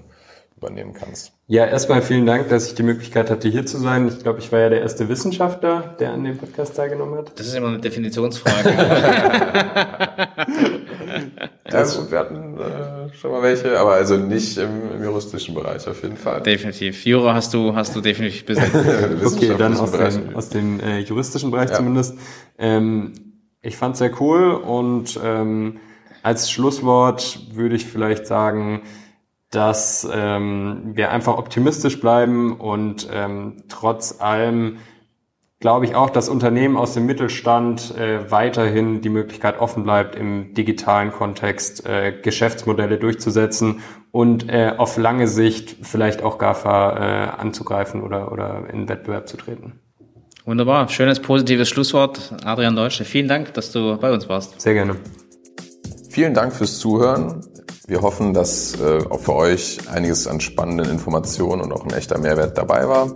übernehmen kannst. Ja, erstmal vielen Dank, dass ich die Möglichkeit hatte, hier zu sein. Ich glaube, ich war ja der erste Wissenschaftler, der an dem Podcast teilgenommen hat. Das ist immer eine Definitionsfrage. Das, wir hatten äh, schon mal welche, aber also nicht im, im juristischen Bereich auf jeden Fall. definitiv. Jura hast du, hast du definitiv besetzt. Okay, dann aus dem, aus dem äh, juristischen Bereich Ja. zumindest. Ähm, ich fand sehr cool und ähm, als Schlusswort würde ich vielleicht sagen, dass ähm, wir einfach optimistisch bleiben und ähm, trotz allem glaube ich auch, dass Unternehmen aus dem Mittelstand äh, weiterhin die Möglichkeit offen bleibt, im digitalen Kontext äh, Geschäftsmodelle durchzusetzen und äh, auf lange Sicht vielleicht auch GAFA äh, anzugreifen oder, oder in Wettbewerb zu treten. Wunderbar, schönes positives Schlusswort. Adrian Deutsche, vielen Dank, dass du bei uns warst. Sehr gerne. Vielen Dank fürs Zuhören. Wir hoffen, dass äh, auch für euch einiges an spannenden Informationen und auch ein echter Mehrwert dabei war.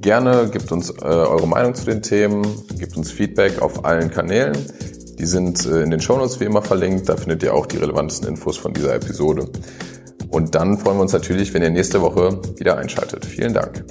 Gerne gebt uns äh, eure Meinung zu den Themen, gebt uns Feedback auf allen Kanälen. Die sind äh, in den Shownotes wie immer verlinkt. Da findet ihr auch die relevantesten Infos von dieser Episode. Und dann freuen wir uns natürlich, wenn ihr nächste Woche wieder einschaltet. Vielen Dank.